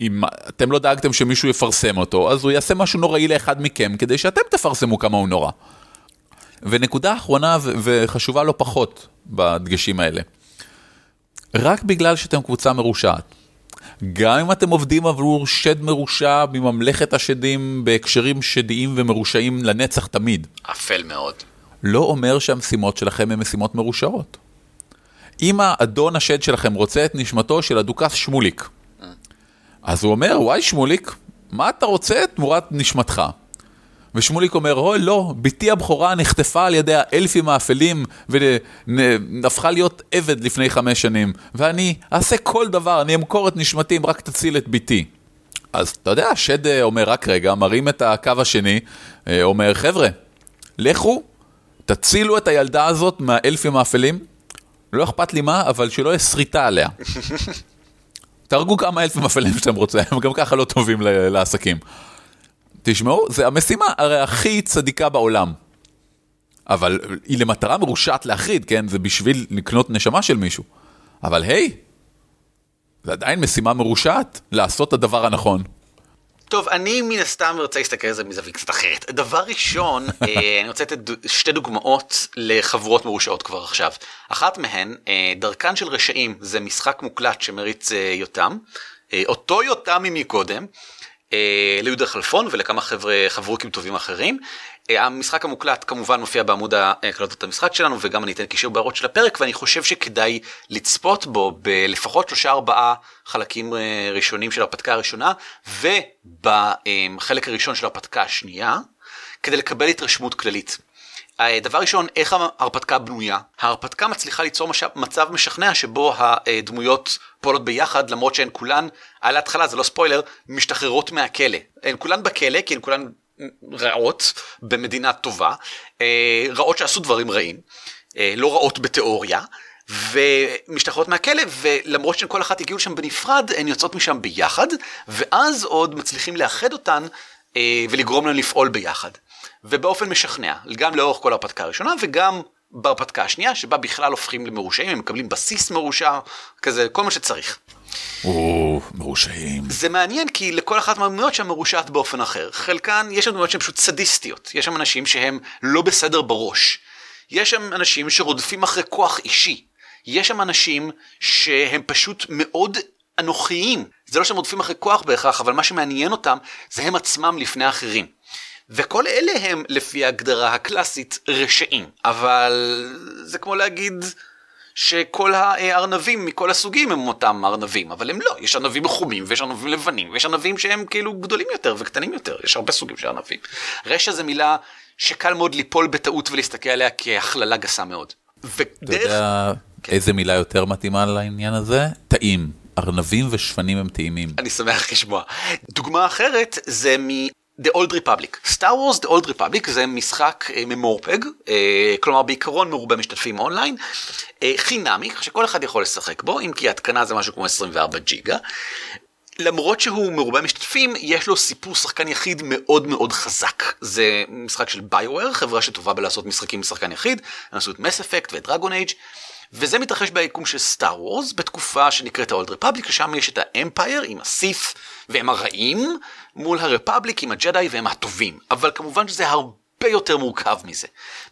אם אתם לא דאגתם שמישהו יפרסם אותו, אז הוא יעשה משהו נוראי לאחד מכם, כדי שאתם תפרסמו כמה הוא נורא. ונקודה אחרונה וחשובה לא פחות בדגשים האלה. רק בגלל שאתם קבוצה מרושעת, גם אם אתם עובדים עבור שד מרושע מממלכת השדים בהקשרים שדיים ומרושעים לנצח תמיד. אפל מאוד. לא אומר שהמשימות שלכם הן משימות מרושעות. אם האדון השד שלכם רוצה את נשמתו של הדוכס שמוליק, אז הוא אומר, וואי שמוליק, מה אתה רוצה תמורת נשמתך? ושמוליק אומר, אוי לא, בתי הבכורה נחטפה על ידי האלפים האפלים והפכה להיות עבד לפני חמש שנים, ואני אעשה כל דבר, אני אמכור את נשמתי אם רק תציל את בתי. אז אתה יודע, השד אה, אומר, רק רגע, מרים את הקו השני, אה, אומר, חבר'ה, לכו, תצילו את הילדה הזאת מהאלפים האפלים, לא אכפת לי מה, אבל שלא יהיה שריטה עליה. תהרגו כמה אלפים אפלים שאתם רוצים, הם גם ככה לא טובים לעסקים. תשמעו, זה המשימה הרי הכי צדיקה בעולם. אבל היא למטרה מרושעת להחריד, כן? זה בשביל לקנות נשמה של מישהו. אבל היי, זה עדיין משימה מרושעת, לעשות את הדבר הנכון. טוב, אני מן הסתם רוצה להסתכל על זה מזווית קצת אחרת. דבר ראשון, אה, אני רוצה לתת שתי דוגמאות לחברות מרושעות כבר עכשיו. אחת מהן, אה, דרכן של רשעים, זה משחק מוקלט שמריץ אה, יותם. אותו יותם ממקודם, ליהודה חלפון ולכמה חבר'ה חברוקים טובים אחרים. המשחק המוקלט כמובן מופיע בעמוד הקלטות המשחק שלנו וגם אני אתן קישור בהערות של הפרק ואני חושב שכדאי לצפות בו בלפחות שלושה ארבעה חלקים ראשונים של הרפתקה הראשונה ובחלק הראשון של הרפתקה השנייה כדי לקבל התרשמות כללית. דבר ראשון, איך ההרפתקה בנויה? ההרפתקה מצליחה ליצור מצב משכנע שבו הדמויות פועלות ביחד למרות שהן כולן, על ההתחלה זה לא ספוילר, משתחררות מהכלא. הן כולן בכלא כי הן כולן רעות במדינה טובה, אה, רעות שעשו דברים רעים, אה, לא רעות בתיאוריה. ומשתחררות מהכלא ולמרות שהן כל אחת הגיעו לשם בנפרד הן יוצאות משם ביחד ואז עוד מצליחים לאחד אותן אה, ולגרום להן לפעול ביחד. ובאופן משכנע, גם לאורך כל ההרפתקה הראשונה וגם בהרפתקה השנייה שבה בכלל הופכים למרושעים, הם מקבלים בסיס מרושע, כזה כל מה שצריך. או, מרושעים. זה מעניין כי לכל אחת מהדמויות שם מרושעת באופן אחר. חלקן, יש שם דמויות שהן פשוט סדיסטיות. יש שם אנשים שהם לא בסדר בראש. יש שם אנשים שרודפים אחרי כוח אישי. יש שם אנשים שהם פשוט מאוד אנוכיים. זה לא שהם רודפים אחרי כוח בהכרח, אבל מה שמעניין אותם זה הם עצמם לפני האחרים. וכל אלה הם, לפי ההגדרה הקלאסית, רשעים. אבל זה כמו להגיד שכל הארנבים מכל הסוגים הם אותם ארנבים, אבל הם לא. יש ארנבים חומים ויש ארנבים לבנים ויש ארנבים שהם כאילו גדולים יותר וקטנים יותר. יש הרבה סוגים של ארנבים. רשע זה מילה שקל מאוד ליפול בטעות ולהסתכל עליה כהכללה גסה מאוד. אתה יודע כן. איזה מילה יותר מתאימה לעניין הזה? טעים. ארנבים ושפנים הם טעימים. אני שמח לשמוע. דוגמה אחרת זה מ... The Old Republic. Star Wars The Old Republic זה משחק אה, ממורפג, אה, כלומר בעיקרון מרובה משתתפים אונליין, אה, חינמי, שכל אחד יכול לשחק בו, אם כי התקנה זה משהו כמו 24 ג'יגה. למרות שהוא מרובה משתתפים, יש לו סיפור שחקן יחיד מאוד מאוד חזק. זה משחק של BioWare, חברה שטובה בלעשות משחקי שחקן יחיד, הם עשו את Mass Effect ואת Dragon Age וזה מתרחש ביקום של Star Wars בתקופה שנקראת ה-Old Republic, ששם יש את ה Empire עם ה Sith והם הרעים, מול ה Republic עם הג'די והם הטובים. אבל כמובן שזה הרבה יותר מורכב מזה.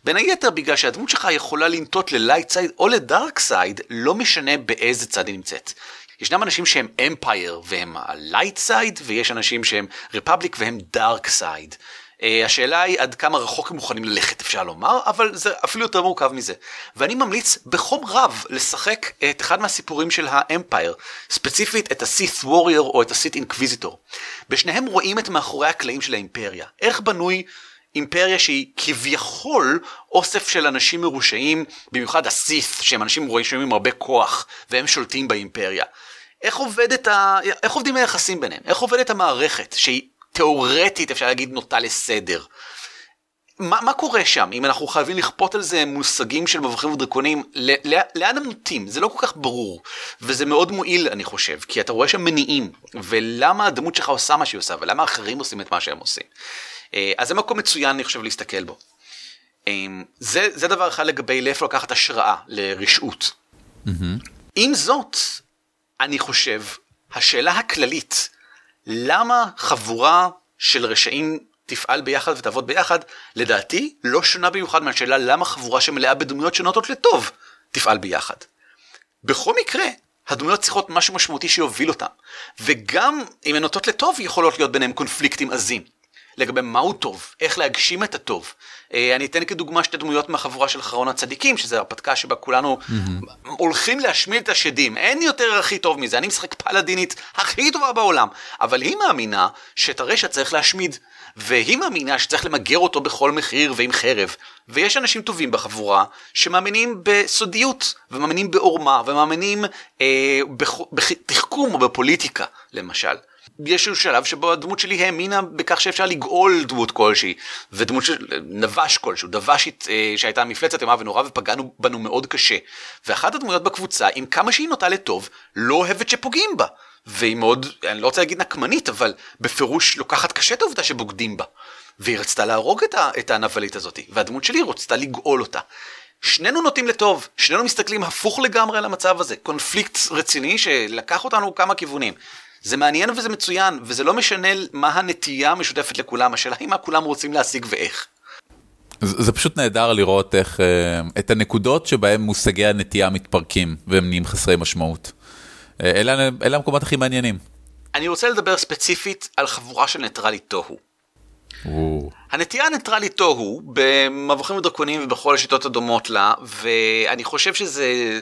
בין היתר בגלל שהדמות שלך יכולה לנטות ל light side או ל dark side, לא משנה באיזה צד היא נמצאת. ישנם אנשים שהם Empire והם ה light side, ויש אנשים שהם Republic והם dark side. Uh, השאלה היא עד כמה רחוק הם מוכנים ללכת אפשר לומר, אבל זה אפילו יותר מורכב מזה. ואני ממליץ בחום רב לשחק את אחד מהסיפורים של ה Empire, ספציפית את ה-Sith Warrior או את ה-Sith Inquisitor. בשניהם רואים את מאחורי הקלעים של האימפריה. איך בנוי אימפריה שהיא כביכול אוסף של אנשים מרושעים, במיוחד הסית' שהם אנשים מרושעים עם הרבה כוח, והם שולטים באימפריה. איך, עובדת ה... איך עובדים היחסים ביניהם? איך עובדת המערכת שהיא תאורטית אפשר להגיד נוטה לסדר? מה, מה קורה שם אם אנחנו חייבים לכפות על זה מושגים של מבוכים ודרקונים לאן הם נוטים זה לא כל כך ברור וזה מאוד מועיל אני חושב כי אתה רואה שם מניעים ולמה הדמות שלך עושה מה שהיא עושה ולמה אחרים עושים את מה שהם עושים. אה, אז זה מקום מצוין אני חושב להסתכל בו. אה, זה, זה דבר אחד לגבי לאיפה לקחת השראה לרשעות. Mm-hmm. עם זאת אני חושב השאלה הכללית למה חבורה של רשעים תפעל ביחד ותעבוד ביחד, לדעתי לא שונה במיוחד מהשאלה למה חבורה שמלאה בדמויות שנוטות לטוב תפעל ביחד. בכל מקרה, הדמויות צריכות משהו משמעותי שיוביל אותם, וגם אם הן נוטות לטוב יכולות להיות ביניהם קונפליקטים עזים. לגבי מהו טוב, איך להגשים את הטוב. אה, אני אתן כדוגמה שתי דמויות מהחבורה של אחרון הצדיקים, שזה הרפתקה שבה כולנו mm-hmm. הולכים להשמיד את השדים. אין יותר הכי טוב מזה, אני משחק פלדינית הכי טובה בעולם. אבל היא מאמינה שאת הרשע צריך להשמיד. והיא מאמינה שצריך למגר אותו בכל מחיר ועם חרב. ויש אנשים טובים בחבורה שמאמינים בסודיות, ומאמינים בעורמה, ומאמינים אה, בתחכום או בפוליטיקה, למשל. יש איזשהו שלב שבו הדמות שלי האמינה בכך שאפשר לגאול דמות כלשהי, ודמות של נבש כלשהו, דבשית אה, שהייתה מפלצת אימה ונורא ופגענו בנו מאוד קשה. ואחת הדמויות בקבוצה, עם כמה שהיא נוטה לטוב, לא אוהבת שפוגעים בה. והיא מאוד, אני לא רוצה להגיד נקמנית, אבל בפירוש לוקחת קשה את העובדה שבוגדים בה. והיא רצתה להרוג את, ה, את הנבלית הזאת, והדמות שלי רצתה לגאול אותה. שנינו נוטים לטוב, שנינו מסתכלים הפוך לגמרי על המצב הזה, קונפליקט רציני שלקח אותנו כמה כיוונים. זה מעניין וזה מצוין, וזה לא משנה מה הנטייה המשותפת לכולם, השאלה היא מה כולם רוצים להשיג ואיך. זה, זה פשוט נהדר לראות איך, אה, את הנקודות שבהם מושגי הנטייה מתפרקים והם נהיים חסרי משמעות. אה, אלה, אלה המקומות הכי מעניינים. אני רוצה לדבר ספציפית על חבורה של ניטרלי תוהו. הנטייה הניטרלית תוהו במבוכים ודרקונים ובכל השיטות הדומות לה, ואני חושב שזה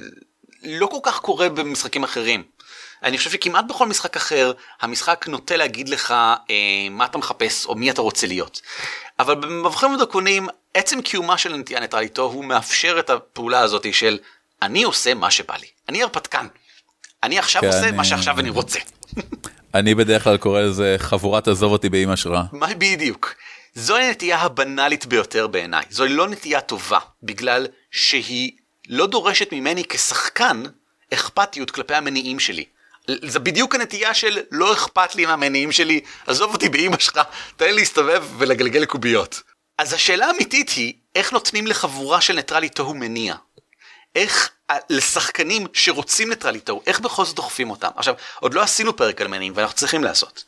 לא כל כך קורה במשחקים אחרים. אני חושב שכמעט בכל משחק אחר, המשחק נוטה להגיד לך אה, מה אתה מחפש או מי אתה רוצה להיות. אבל במבחנים ודרקונים, עצם קיומה של נטייה ניטרליתו הוא מאפשר את הפעולה הזאת של אני עושה מה שבא לי. אני הרפתקן. אני עכשיו כן, עושה אני... מה שעכשיו אני רוצה. אני בדרך כלל קורא לזה חבורת עזוב אותי באמא שלך. מה בדיוק? זוהי הנטייה הבנאלית ביותר בעיניי. זוהי לא נטייה טובה, בגלל שהיא לא דורשת ממני כשחקן אכפתיות כלפי המניעים שלי. זה בדיוק הנטייה של לא אכפת לי מהמניעים שלי, עזוב אותי באמא שלך, תן לי להסתובב ולגלגל קוביות. אז השאלה האמיתית היא, איך נותנים לחבורה של ניטרלי תוהו מניע? איך לשחקנים שרוצים ניטרליטור, איך בכל זאת דוחפים אותם. עכשיו, עוד לא עשינו פרק על מניעים ואנחנו צריכים לעשות.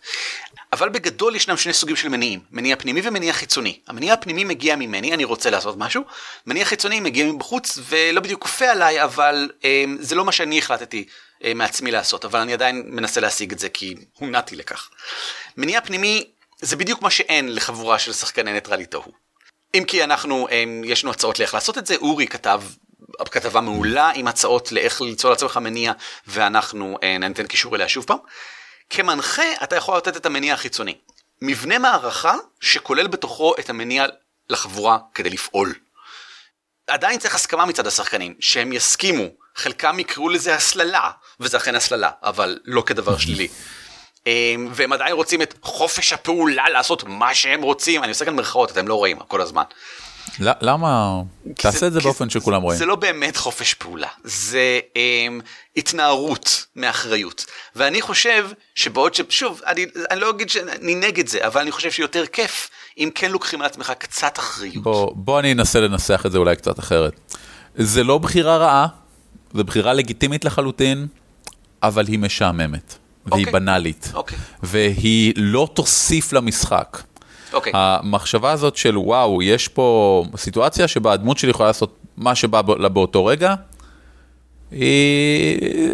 אבל בגדול ישנם שני סוגים של מניעים, מניע פנימי ומניע חיצוני. המניע הפנימי מגיע ממני, אני רוצה לעשות משהו, מניע חיצוני מגיע מבחוץ ולא בדיוק כופה עליי, אבל אה, זה לא מה שאני החלטתי אה, מעצמי לעשות, אבל אני עדיין מנסה להשיג את זה כי הונעתי לכך. מניע פנימי זה בדיוק מה שאין לחבורה של שחקני ניטרליטו. אם כי אנחנו, אה, יש לנו הצעות לאיך לעשות את זה, אורי כתב כתבה מעולה עם הצעות לאיך ליצור לעצמך מניע ואנחנו אה, ניתן קישור אליה שוב פעם. כמנחה אתה יכול לתת את המניע החיצוני. מבנה מערכה שכולל בתוכו את המניע לחבורה כדי לפעול. עדיין צריך הסכמה מצד השחקנים, שהם יסכימו, חלקם יקראו לזה הסללה, וזה אכן הסללה, אבל לא כדבר שלילי. אמ, והם עדיין רוצים את חופש הפעולה לעשות מה שהם רוצים, אני עושה כאן מרכאות, אתם לא רואים כל הזמן. למה? תעשה את זה באופן שכולם רואים. זה לא באמת חופש פעולה, זה um, התנערות מאחריות. ואני חושב שבעוד ש... שוב, אני, אני לא אגיד שאני נגד זה, אבל אני חושב שיותר כיף אם כן לוקחים על עצמך קצת אחריות. בוא, בוא אני אנסה לנסח את זה אולי קצת אחרת. זה לא בחירה רעה, זה בחירה לגיטימית לחלוטין, אבל היא משעממת. והיא okay. אוקיי. בנאלית. Okay. אוקיי. והיא לא תוסיף למשחק. Okay. אוקיי. המחשבה הזאת של וואו, יש פה סיטואציה שבה הדמות שלי יכולה לעשות מה שבא לה באותו רגע, היא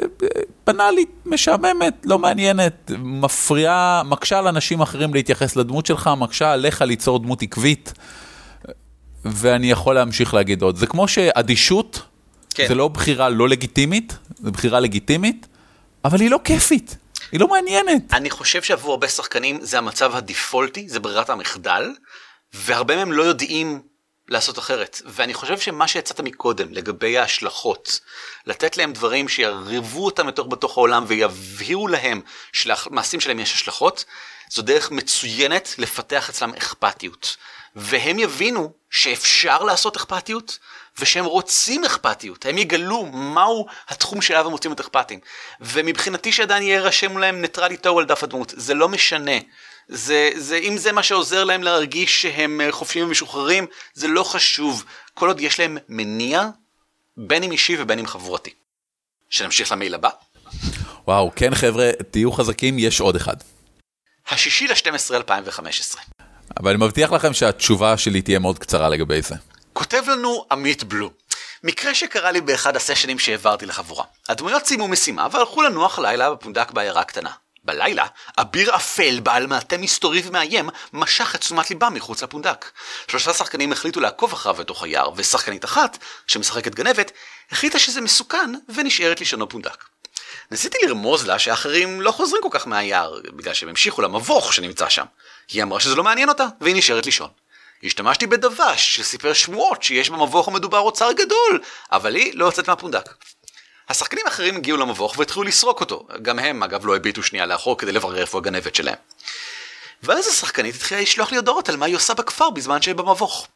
בנאלית, משעממת, לא מעניינת, מפריעה, מקשה על אנשים אחרים להתייחס לדמות שלך, מקשה עליך ליצור דמות עקבית, ואני יכול להמשיך להגיד עוד. זה כמו שאדישות, כן. זה לא בחירה לא לגיטימית, זה בחירה לגיטימית, אבל היא לא כיפית. היא לא מעניינת. אני חושב שעבור הרבה שחקנים זה המצב הדיפולטי, זה ברירת המחדל, והרבה מהם לא יודעים לעשות אחרת. ואני חושב שמה שיצאת מקודם לגבי ההשלכות, לתת להם דברים שיריבו אותם יותר בתוך העולם ויבהירו להם שלמעשים שלהם יש השלכות, זו דרך מצוינת לפתח אצלם אכפתיות. והם יבינו שאפשר לעשות אכפתיות, ושהם רוצים אכפתיות, הם יגלו מהו התחום שאליו הם רוצים להיות אכפתיים. ומבחינתי שעדיין יהיה רשם להם ניטרלי טוב על דף הדמות, זה לא משנה. זה, זה, אם זה מה שעוזר להם להרגיש שהם אה, חופשיים ומשוחררים, זה לא חשוב. כל עוד יש להם מניע, בין אם אישי ובין אם חברתי. שנמשיך למייל הבא. וואו, כן חבר'ה, תהיו חזקים, יש עוד אחד. השישי ל-12 2015. אבל אני מבטיח לכם שהתשובה שלי תהיה מאוד קצרה לגבי זה. כותב לנו עמית בלו. מקרה שקרה לי באחד הסשנים שהעברתי לחבורה. הדמויות סיימו משימה והלכו לנוח לילה בפונדק בעיירה קטנה. בלילה, אביר אפל בעל מעטה מסתורי ומאיים משך את תשומת ליבם מחוץ לפונדק. שלושה שחקנים החליטו לעקוב אחריו בתוך היער, ושחקנית אחת, שמשחקת גנבת, החליטה שזה מסוכן ונשארת לישון בפונדק. ניסיתי לרמוז לה שאחרים לא חוזרים כל כך מהיער, בגלל שהם המשיכו למבוך שנמצא שם. היא אמרה שזה לא מעניין אותה, והיא נשארת לישון. השתמשתי בדבש שסיפר שמועות שיש במבוך המדובר אוצר גדול, אבל היא לא יוצאת מהפונדק. השחקנים האחרים הגיעו למבוך והתחילו לסרוק אותו, גם הם אגב לא הביטו שנייה לאחור כדי לברר איפה הגנבת שלהם. ואז השחקנית התחילה לשלוח לי הודעות על מה היא עושה בכפר בזמן שהיא במבוך.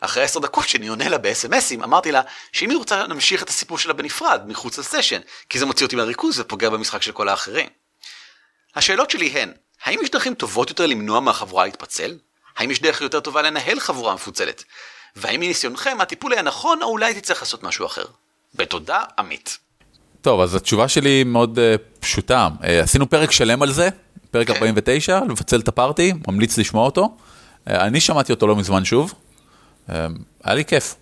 אחרי עשר דקות שאני עונה לה ב-SMSים, אמרתי לה שאם היא רוצה נמשיך את הסיפור שלה בנפרד, מחוץ לסשן, כי זה מוציא אותי מהריכוז ופוגע במשחק של כל האחרים. השאלות שלי הן, האם יש דרכים טובות יותר למנוע מהחבורה להתפצל? האם יש דרך יותר טובה לנהל חבורה מפוצלת? והאם מניסיונכם הטיפול היה נכון או אולי תצטרך לעשות משהו אחר? בתודה, עמית. טוב, אז התשובה שלי מאוד uh, פשוטה. Uh, עשינו פרק שלם על זה, פרק okay. 49, לפצל את הפארטי, ממליץ לשמוע אותו. Uh, אני שמעתי אותו לא מזמן שוב, uh, היה לי כיף.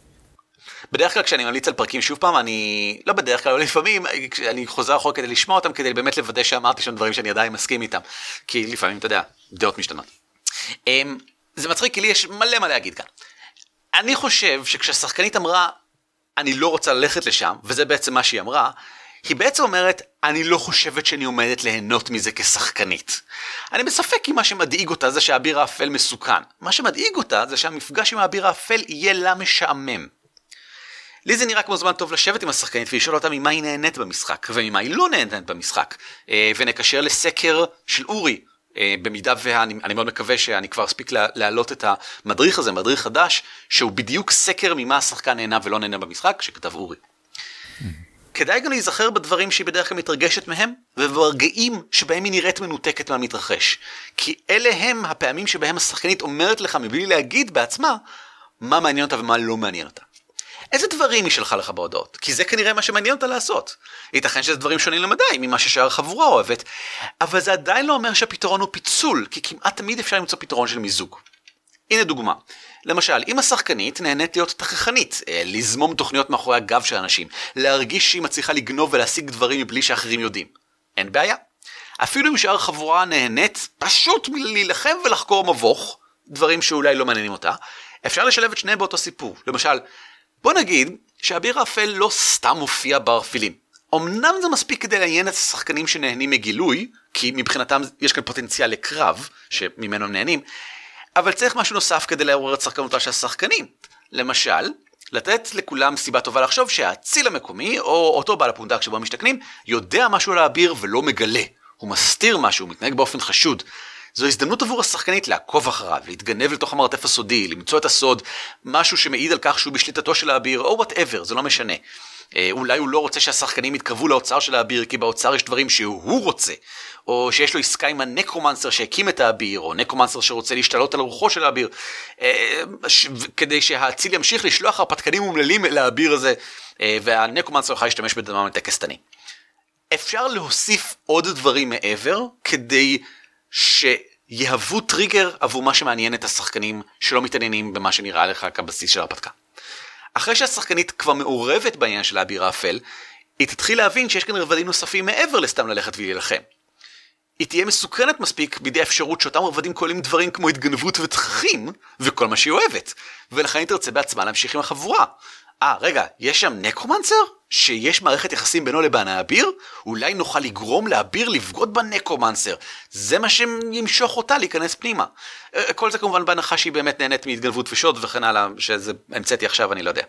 בדרך כלל כשאני ממליץ על פרקים שוב פעם, אני, לא בדרך כלל, אבל לפעמים אני חוזר אחורה כדי לשמוע אותם, כדי באמת לוודא שאמרתי שם דברים שאני עדיין מסכים איתם. כי לפעמים, אתה יודע, דעות משתנות. Um, זה מצחיק כי לי יש מלא מה להגיד כאן. אני חושב שכשהשחקנית אמרה, אני לא רוצה ללכת לשם, וזה בעצם מה שהיא אמרה, היא בעצם אומרת, אני לא חושבת שאני עומדת ליהנות מזה כשחקנית. אני בספק אם מה שמדאיג אותה זה שהאביר האפל מסוכן. מה שמדאיג אותה זה שהמפגש עם האביר האפל יהיה לה משעמם. לי זה נראה כמו זמן טוב לשבת עם השחקנית ולשאול אותה ממה היא נהנית במשחק, וממה היא לא נהנית במשחק. אה, ונקשר לסקר של אורי, אה, במידה ואני מאוד מקווה שאני כבר אספיק להעלות את המדריך הזה, מדריך חדש, שהוא בדיוק סקר ממה השחקן נהנה ולא נהנה במשחק, שכתב אורי. כדאי גם להיזכר בדברים שהיא בדרך כלל מתרגשת מהם, וברגעים שבהם היא נראית מנותקת מהמתרחש. כי אלה הם הפעמים שבהם השחקנית אומרת לך מבלי להגיד בעצמה מה מעניין אותה ומה לא מעניין אותה. איזה דברים היא שלחה לך בהודעות? כי זה כנראה מה שמעניין אותה לעשות. ייתכן שזה דברים שונים למדי ממה ששאר החבורה אוהבת, אבל זה עדיין לא אומר שהפתרון הוא פיצול, כי כמעט תמיד אפשר למצוא פתרון של מיזוג. הנה דוגמה. למשל, אם השחקנית נהנית להיות תככנית, אה, לזמום תוכניות מאחורי הגב של אנשים, להרגיש שהיא מצליחה לגנוב ולהשיג דברים מבלי שאחרים יודעים. אין בעיה. אפילו אם שאר החבורה נהנית פשוט מלהילחם ולחקור מבוך, דברים שאולי לא מעניינים אותה, אפשר לשלב את שניהם באותו סיפור. למשל, בוא נגיד שהאביר האפל לא סתם מופיע בארפילים. אמנם זה מספיק כדי לעניין את השחקנים שנהנים מגילוי, כי מבחינתם יש כאן פוטנציאל לקרב, שממנו הם נהנים, אבל צריך משהו נוסף כדי לעורר את שחקנותה של השחקנים. למשל, לתת לכולם סיבה טובה לחשוב שהאציל המקומי, או אותו בעל הפונדק שבו הם משתכנים, יודע משהו על האביר ולא מגלה. הוא מסתיר משהו, מתנהג באופן חשוד. זו הזדמנות עבור השחקנית לעקוב אחריו, להתגנב לתוך המרתף הסודי, למצוא את הסוד, משהו שמעיד על כך שהוא בשליטתו של האביר, או whatever, זה לא משנה. אה, אולי הוא לא רוצה שהשחקנים יתקרבו לאוצר של האביר, כי באוצר יש דברים שהוא רוצה. או שיש לו עסקה עם ה necromancer שהקים את האביר, או necromancer שרוצה להשתלט על רוחו של האביר, אה, כדי שהאציל ימשיך לשלוח הרפתקנים אומללים אל האביר הזה, אה, והנקרומנסר יוכל להשתמש בדמם לטקס. אפשר להוסיף עוד דברים מעבר, כדי שיהוו טריגר עבור מה שמעניין את השחקנים שלא מתעניינים במה שנראה לך כבסיס של ההרפתקה. אחרי שהשחקנית כבר מעורבת בעניין של האביר האפל, היא תתחיל להבין שיש כאן רבדים נוספים מעבר לסתם ללכת ולהילחם. היא תהיה מסוכנת מספיק בידי האפשרות שאותם רבדים כוללים דברים כמו התגנבות ותככים, וכל מה שהיא אוהבת, ולכן היא תרצה בעצמה להמשיך עם החבורה. אה, רגע, יש שם נקרומנסר? שיש מערכת יחסים בינו לבין האביר? אולי נוכל לגרום לאביר לבגוד בנקרומנסר. זה מה שימשוך אותה להיכנס פנימה. אה, כל זה כמובן בהנחה שהיא באמת נהנית מהתגנבות ושוד וכן הלאה, שזה המצאתי עכשיו, אני לא יודע.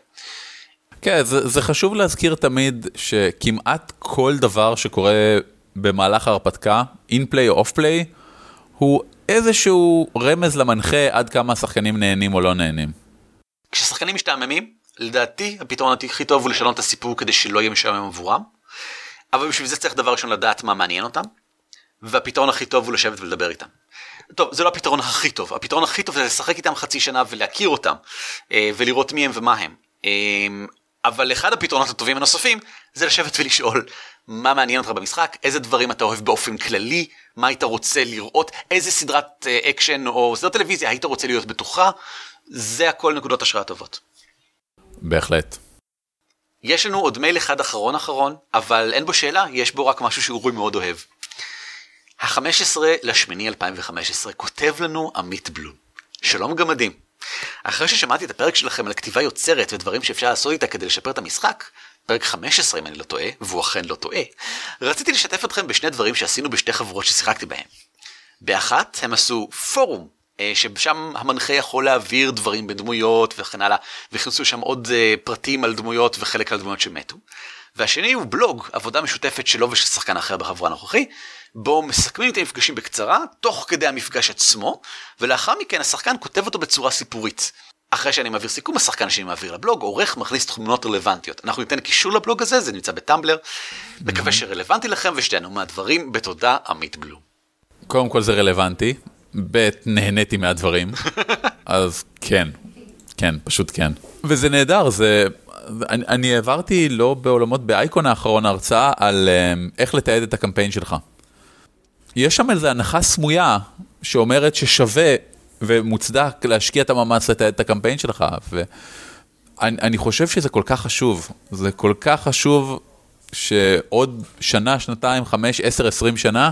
כן, זה, זה חשוב להזכיר תמיד שכמעט כל דבר שקורה במהלך ההרפתקה, in play או off play, הוא איזשהו רמז למנחה עד כמה השחקנים נהנים או לא נהנים. כששחקנים משתעממים, לדעתי הפתרון הכי טוב הוא לשנות את הסיפור כדי שלא יהיה משעמם עבורם, אבל בשביל זה צריך דבר ראשון לדעת מה מעניין אותם, והפתרון הכי טוב הוא לשבת ולדבר איתם. טוב, זה לא הפתרון הכי טוב, הפתרון הכי טוב זה לשחק איתם חצי שנה ולהכיר אותם, אה, ולראות מי הם ומה הם. אה, אבל אחד הפתרונות הטובים הנוספים זה לשבת ולשאול מה מעניין אותך במשחק, איזה דברים אתה אוהב באופן כללי, מה היית רוצה לראות, איזה סדרת אה, אקשן או סדרת טלוויזיה היית רוצה להיות בתוכה, זה הכל נקודות השראה טובות. בהחלט. יש לנו עוד מייל אחד אחרון אחרון, אבל אין בו שאלה, יש בו רק משהו שאורי מאוד אוהב. ה-15 לשמיני 2015 כותב לנו עמית בלום. שלום גמדים. אחרי ששמעתי את הפרק שלכם על כתיבה יוצרת ודברים שאפשר לעשות איתה כדי לשפר את המשחק, פרק 15 אם אני לא טועה, והוא אכן לא טועה, רציתי לשתף אתכם בשני דברים שעשינו בשתי חברות ששיחקתי בהם. באחת הם עשו פורום, ששם המנחה יכול להעביר דברים בדמויות וכן הלאה, והכניסו שם עוד אה, פרטים על דמויות וחלק על דמויות שמתו. והשני הוא בלוג, עבודה משותפת שלו ושל שחקן אחר בחברה הנוכחי, בו מסכמים את המפגשים בקצרה, תוך כדי המפגש עצמו, ולאחר מכן השחקן כותב אותו בצורה סיפורית. אחרי שאני מעביר סיכום, השחקן שאני מעביר לבלוג, עורך מכניס תמונות רלוונטיות. אנחנו ניתן קישור לבלוג הזה, זה נמצא בטמבלר. מקווה שרלוונטי לכם ושתינו מהדברים, בתודה עמית בלום. קודם כל זה רלוונטי, ב' נהניתי מהדברים, אז כן, כן, פשוט כן. וזה נהדר, זה... אני, אני העברתי לא בעולמות באייקון האחרון הרצאה על um, איך לתעד את הקמפיין שלך. יש שם איזו הנחה סמויה שאומרת ששווה ומוצדק להשקיע את המאמץ לתעד את הקמפיין שלך. ואני חושב שזה כל כך חשוב, זה כל כך חשוב שעוד שנה, שנתיים, חמש, עשר, עשרים שנה,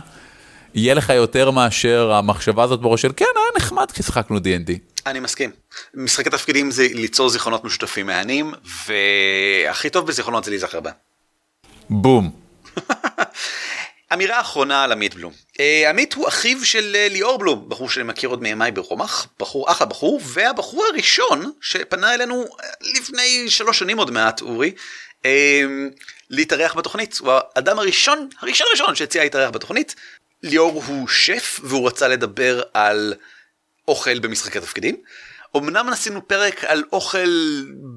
יהיה לך יותר מאשר המחשבה הזאת בראש של כן, היה נחמד כששיחקנו D&D. אני מסכים. משחקי תפקידים זה ליצור זיכרונות משותפים מהנים, והכי טוב בזיכרונות זה להיזכר בהם. בום. אמירה אחרונה על עמית בלום. Uh, עמית הוא אחיו של uh, ליאור בלום, בחור שאני מכיר עוד מימיי ברומח, בחור אחלה בחור, והבחור הראשון שפנה אלינו uh, לפני שלוש שנים עוד מעט, אורי, להתארח בתוכנית. הוא האדם הראשון, הראשון הראשון שהציע להתארח בתוכנית. ליאור הוא שף והוא רצה לדבר על אוכל במשחקי תפקידים. אמנם עשינו פרק על אוכל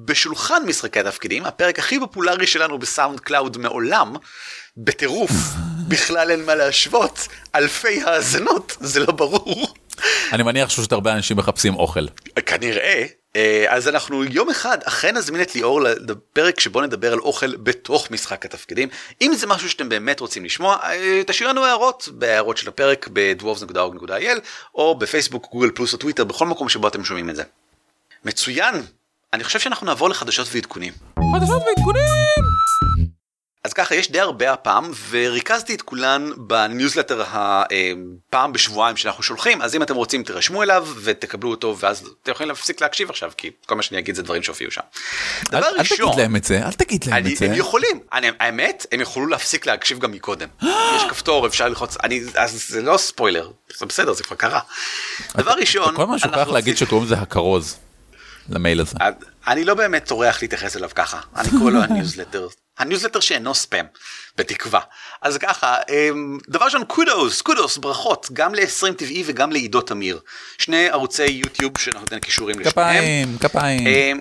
בשולחן משחקי התפקידים, הפרק הכי פופולרי שלנו בסאונד קלאוד מעולם, בטירוף, בכלל אין מה להשוות, אלפי האזנות, זה לא ברור. אני מניח שפשוט הרבה אנשים מחפשים אוכל. כנראה, אה, אז אנחנו יום אחד אכן נזמין את ליאור לפרק שבו נדבר על אוכל בתוך משחק התפקידים. אם זה משהו שאתם באמת רוצים לשמוע, אה, תשאירו לנו הערות בהערות של הפרק ב-dwarves.org.il או בפייסבוק, גוגל פלוס או טוויטר, בכל מקום שבו אתם שומעים את זה. מצוין! אני חושב שאנחנו נעבור לחדשות ועדכונים. חדשות ועדכונים! אז ככה יש די הרבה הפעם וריכזתי את כולן בניוזלטר הפעם בשבועיים שאנחנו שולחים אז אם אתם רוצים תירשמו אליו ותקבלו אותו ואז אתם יכולים להפסיק להקשיב עכשיו כי כל מה שאני אגיד זה דברים שהופיעו שם. אל, אל תגיד להם את זה, אל תגיד להם אני, את זה. הם יכולים, אני, האמת הם יכולו להפסיק להקשיב גם מקודם. יש כפתור אפשר ללחוץ, אני, אז זה לא ספוילר, זה בסדר זה כבר קרה. דבר ראשון, כל פעם שוכח להגיד שקוראים לזה הכרוז. למייל הזה. אני לא באמת טורח להתייחס אליו ככה, אני קורא לו הניוזלטר, הניוזלטר שאינו ספאם, בתקווה. אז ככה, אמ, דבר ראשון kudos, kudos, ברכות, גם ל-20 טבעי וגם לעידו תמיר. שני ערוצי יוטיוב שאנחנו נותנים קישורים לשניהם. כפיים, כפיים. אמ,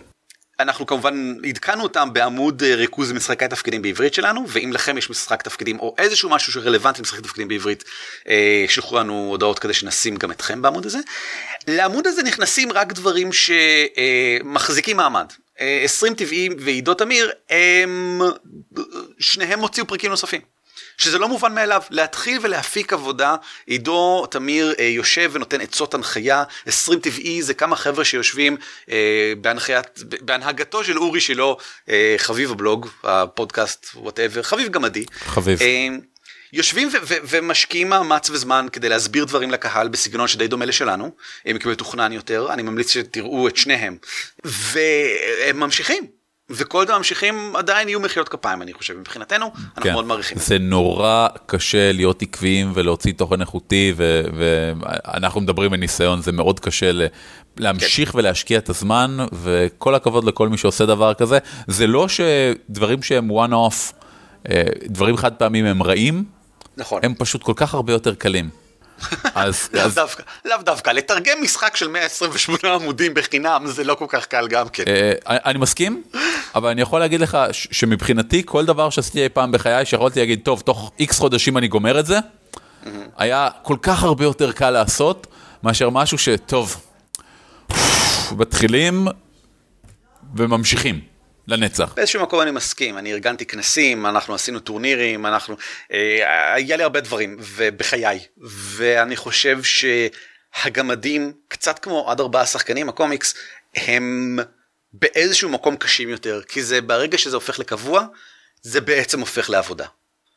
אנחנו כמובן עדכנו אותם בעמוד אה, ריכוז משחקי תפקידים בעברית שלנו ואם לכם יש משחק תפקידים או איזשהו משהו שרלוונטי למשחקי תפקידים בעברית אה, שלחו לנו הודעות כדי שנשים גם אתכם בעמוד הזה. לעמוד הזה נכנסים רק דברים שמחזיקים מעמד. 20 אה, טבעי ועידו תמיר הם שניהם הוציאו פרקים נוספים. שזה לא מובן מאליו, להתחיל ולהפיק עבודה, עידו תמיר אה, יושב ונותן עצות הנחיה, 20 טבעי זה כמה חבר'ה שיושבים אה, בהנחיית, בהנהגתו של אורי שלו, אה, חביב הבלוג, הפודקאסט, whatever, חביב גמדי. חביב. אה, יושבים ו- ו- ומשקיעים מאמץ וזמן כדי להסביר דברים לקהל בסגנון שדי דומה לשלנו, מתוכנן יותר, אני ממליץ שתראו את שניהם, והם ממשיכים, וכל עוד ממשיכים עדיין יהיו מחיאות כפיים אני חושב מבחינתנו אנחנו כן. מאוד מעריכים. זה נורא קשה להיות עקביים ולהוציא תוכן איכותי ואנחנו מדברים מניסיון זה מאוד קשה להמשיך כן. ולהשקיע את הזמן וכל הכבוד לכל מי שעושה דבר כזה זה לא שדברים שהם one off אה, דברים חד פעמים הם רעים נכון הם פשוט כל כך הרבה יותר קלים. אז לאו דווקא, לאו דווקא, לתרגם משחק של 128 עמודים בחינם זה לא כל כך קל גם כן. אה, אני מסכים, אבל אני יכול להגיד לך שמבחינתי כל דבר שעשיתי אי פעם בחיי שיכולתי להגיד טוב תוך איקס חודשים אני גומר את זה, היה כל כך הרבה יותר קל לעשות מאשר משהו שטוב, מתחילים וממשיכים. לנצח. באיזשהו מקום אני מסכים, אני ארגנתי כנסים, אנחנו עשינו טורנירים, אנחנו, אה, היה לי הרבה דברים בחיי, ואני חושב שהגמדים, קצת כמו עד ארבעה שחקנים, הקומיקס, הם באיזשהו מקום קשים יותר, כי זה ברגע שזה הופך לקבוע, זה בעצם הופך לעבודה.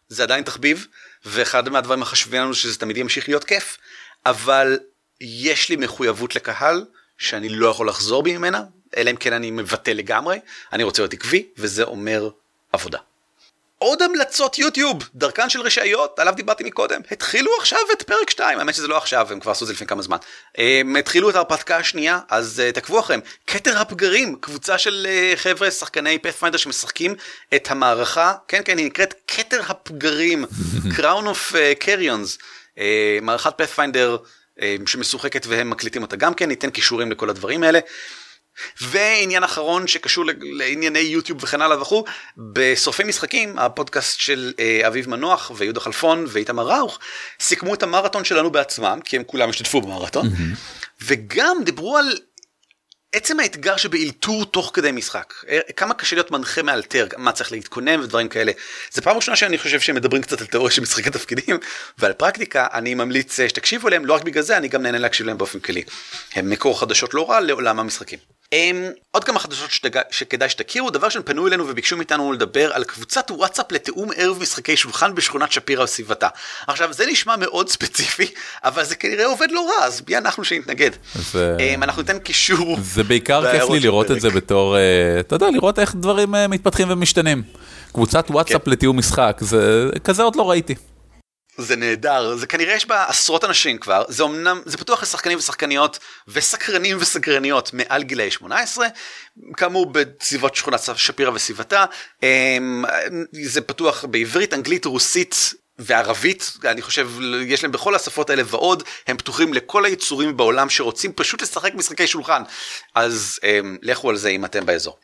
זה עדיין תחביב, ואחד מהדברים החשובים לנו שזה תמיד ימשיך להיות כיף, אבל יש לי מחויבות לקהל שאני לא יכול לחזור בי ממנה, אלא אם כן אני מבטל לגמרי, אני רוצה להיות עקבי, וזה אומר עבודה. עוד המלצות יוטיוב, דרכן של רשעיות, עליו דיברתי מקודם, התחילו עכשיו את פרק 2, האמת שזה לא עכשיו, הם כבר עשו את זה לפני כמה זמן. הם התחילו את ההרפתקה השנייה, אז uh, תעקבו אחריהם. כתר הפגרים, קבוצה של uh, חבר'ה, שחקני פאת'פיינדר שמשחקים את המערכה, כן כן, היא נקראת כתר הפגרים, Crown of uh, Carrions, uh, מערכת פאת'פיינדר uh, שמשוחקת והם מקליטים אותה גם כן, ניתן קישורים לכל הדברים האלה. ועניין אחרון שקשור לענייני יוטיוב וכן הלאה וכו', בסופי משחקים, הפודקאסט של אה, אביב מנוח ויהודה חלפון ואיתמר ראוך, סיכמו את המרתון שלנו בעצמם, כי הם כולם השתתפו במרתון, mm-hmm. וגם דיברו על עצם האתגר שבאלתור תוך כדי משחק, אה, כמה קשה להיות מנחה מאלתר, מה צריך להתכונן ודברים כאלה. זה פעם ראשונה שאני חושב שהם מדברים קצת על תיאוריה של משחקי תפקידים ועל פרקטיקה, אני ממליץ אה, שתקשיבו אליהם, לא רק בגלל זה, אני גם נהנה להקשיב להם באופן כללי. הם מקור חדשות לא רע לעולם המשחקים. הם, עוד כמה חדשות שתג... שכדאי שתכירו, דבר שהם פנו אלינו וביקשו מאיתנו לדבר על קבוצת וואטסאפ לתיאום ערב משחקי שולחן בשכונת שפירא וסביבתה. עכשיו זה נשמע מאוד ספציפי, אבל זה כנראה עובד לא רע, אז מי אנחנו שנתנגד. זה... אנחנו ניתן קישור. זה בעיקר כיף לי לראות את זה בתור, אה, אתה יודע, לראות איך דברים אה, מתפתחים ומשתנים. קבוצת וואטסאפ כן. לתיאום משחק, זה כזה עוד לא ראיתי. זה נהדר, זה כנראה יש בה עשרות אנשים כבר, זה אמנם, זה פתוח לשחקנים ושחקניות וסקרנים וסקרניות מעל גילאי 18, כאמור בסביבות שכונת שפירא וסביבתה, אמ, זה פתוח בעברית, אנגלית, רוסית וערבית, אני חושב, יש להם בכל השפות האלה ועוד, הם פתוחים לכל היצורים בעולם שרוצים פשוט לשחק משחקי שולחן, אז אמ, לכו על זה אם אתם באזור.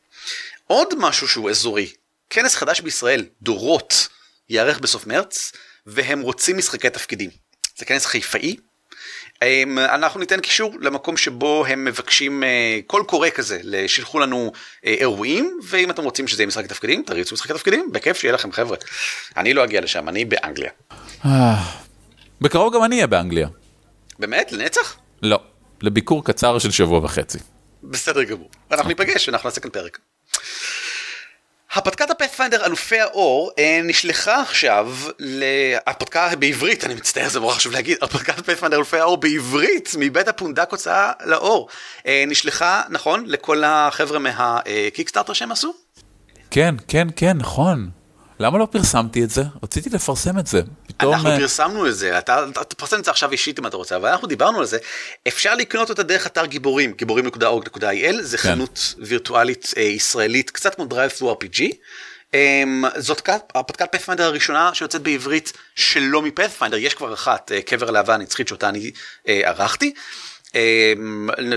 עוד משהו שהוא אזורי, כנס חדש בישראל, דורות, ייערך בסוף מרץ. והם רוצים משחקי תפקידים. זה כנס חיפאי, אנחנו ניתן קישור למקום שבו הם מבקשים אה, קול קורא כזה, שילחו לנו אה, אירועים, ואם אתם רוצים שזה יהיה משחק תפקידים, תריצו משחק תפקידים, בכיף שיהיה לכם חבר'ה. אני לא אגיע לשם, אני באנגליה. בקרוב גם אני אהיה באנגליה. באמת? לנצח? לא, לביקור קצר של שבוע וחצי. בסדר גמור. אנחנו ניפגש ואנחנו נעשה כאן פרק. הפתקת הפאת'פיינדר אלופי האור אה, נשלחה עכשיו, הפתקה בעברית, אני מצטער זה נורא חשוב להגיד, הפתקת הפאת'פיינדר אלופי האור בעברית מבית הפונדק הוצאה לאור. אה, נשלחה, נכון, לכל החבר'ה מהקיקסטארטר שהם עשו? כן, כן, כן, נכון. למה לא פרסמתי את זה? רציתי לפרסם את זה. פתאום... אנחנו uh... פרסמנו את זה, אתה תפרסם את זה עכשיו אישית אם אתה רוצה, אבל אנחנו דיברנו על זה. אפשר לקנות אותה דרך אתר גיבורים, גיבורים.org.il, זה כן. חנות וירטואלית אה, ישראלית, קצת כמו Drive through RPG. Um, זאת הפתקת פאת'פיינדר הראשונה שיוצאת בעברית שלא מפאת'פיינדר, יש כבר אחת, uh, קבר הלהבה הנצחית שאותה אני uh, ערכתי. Um,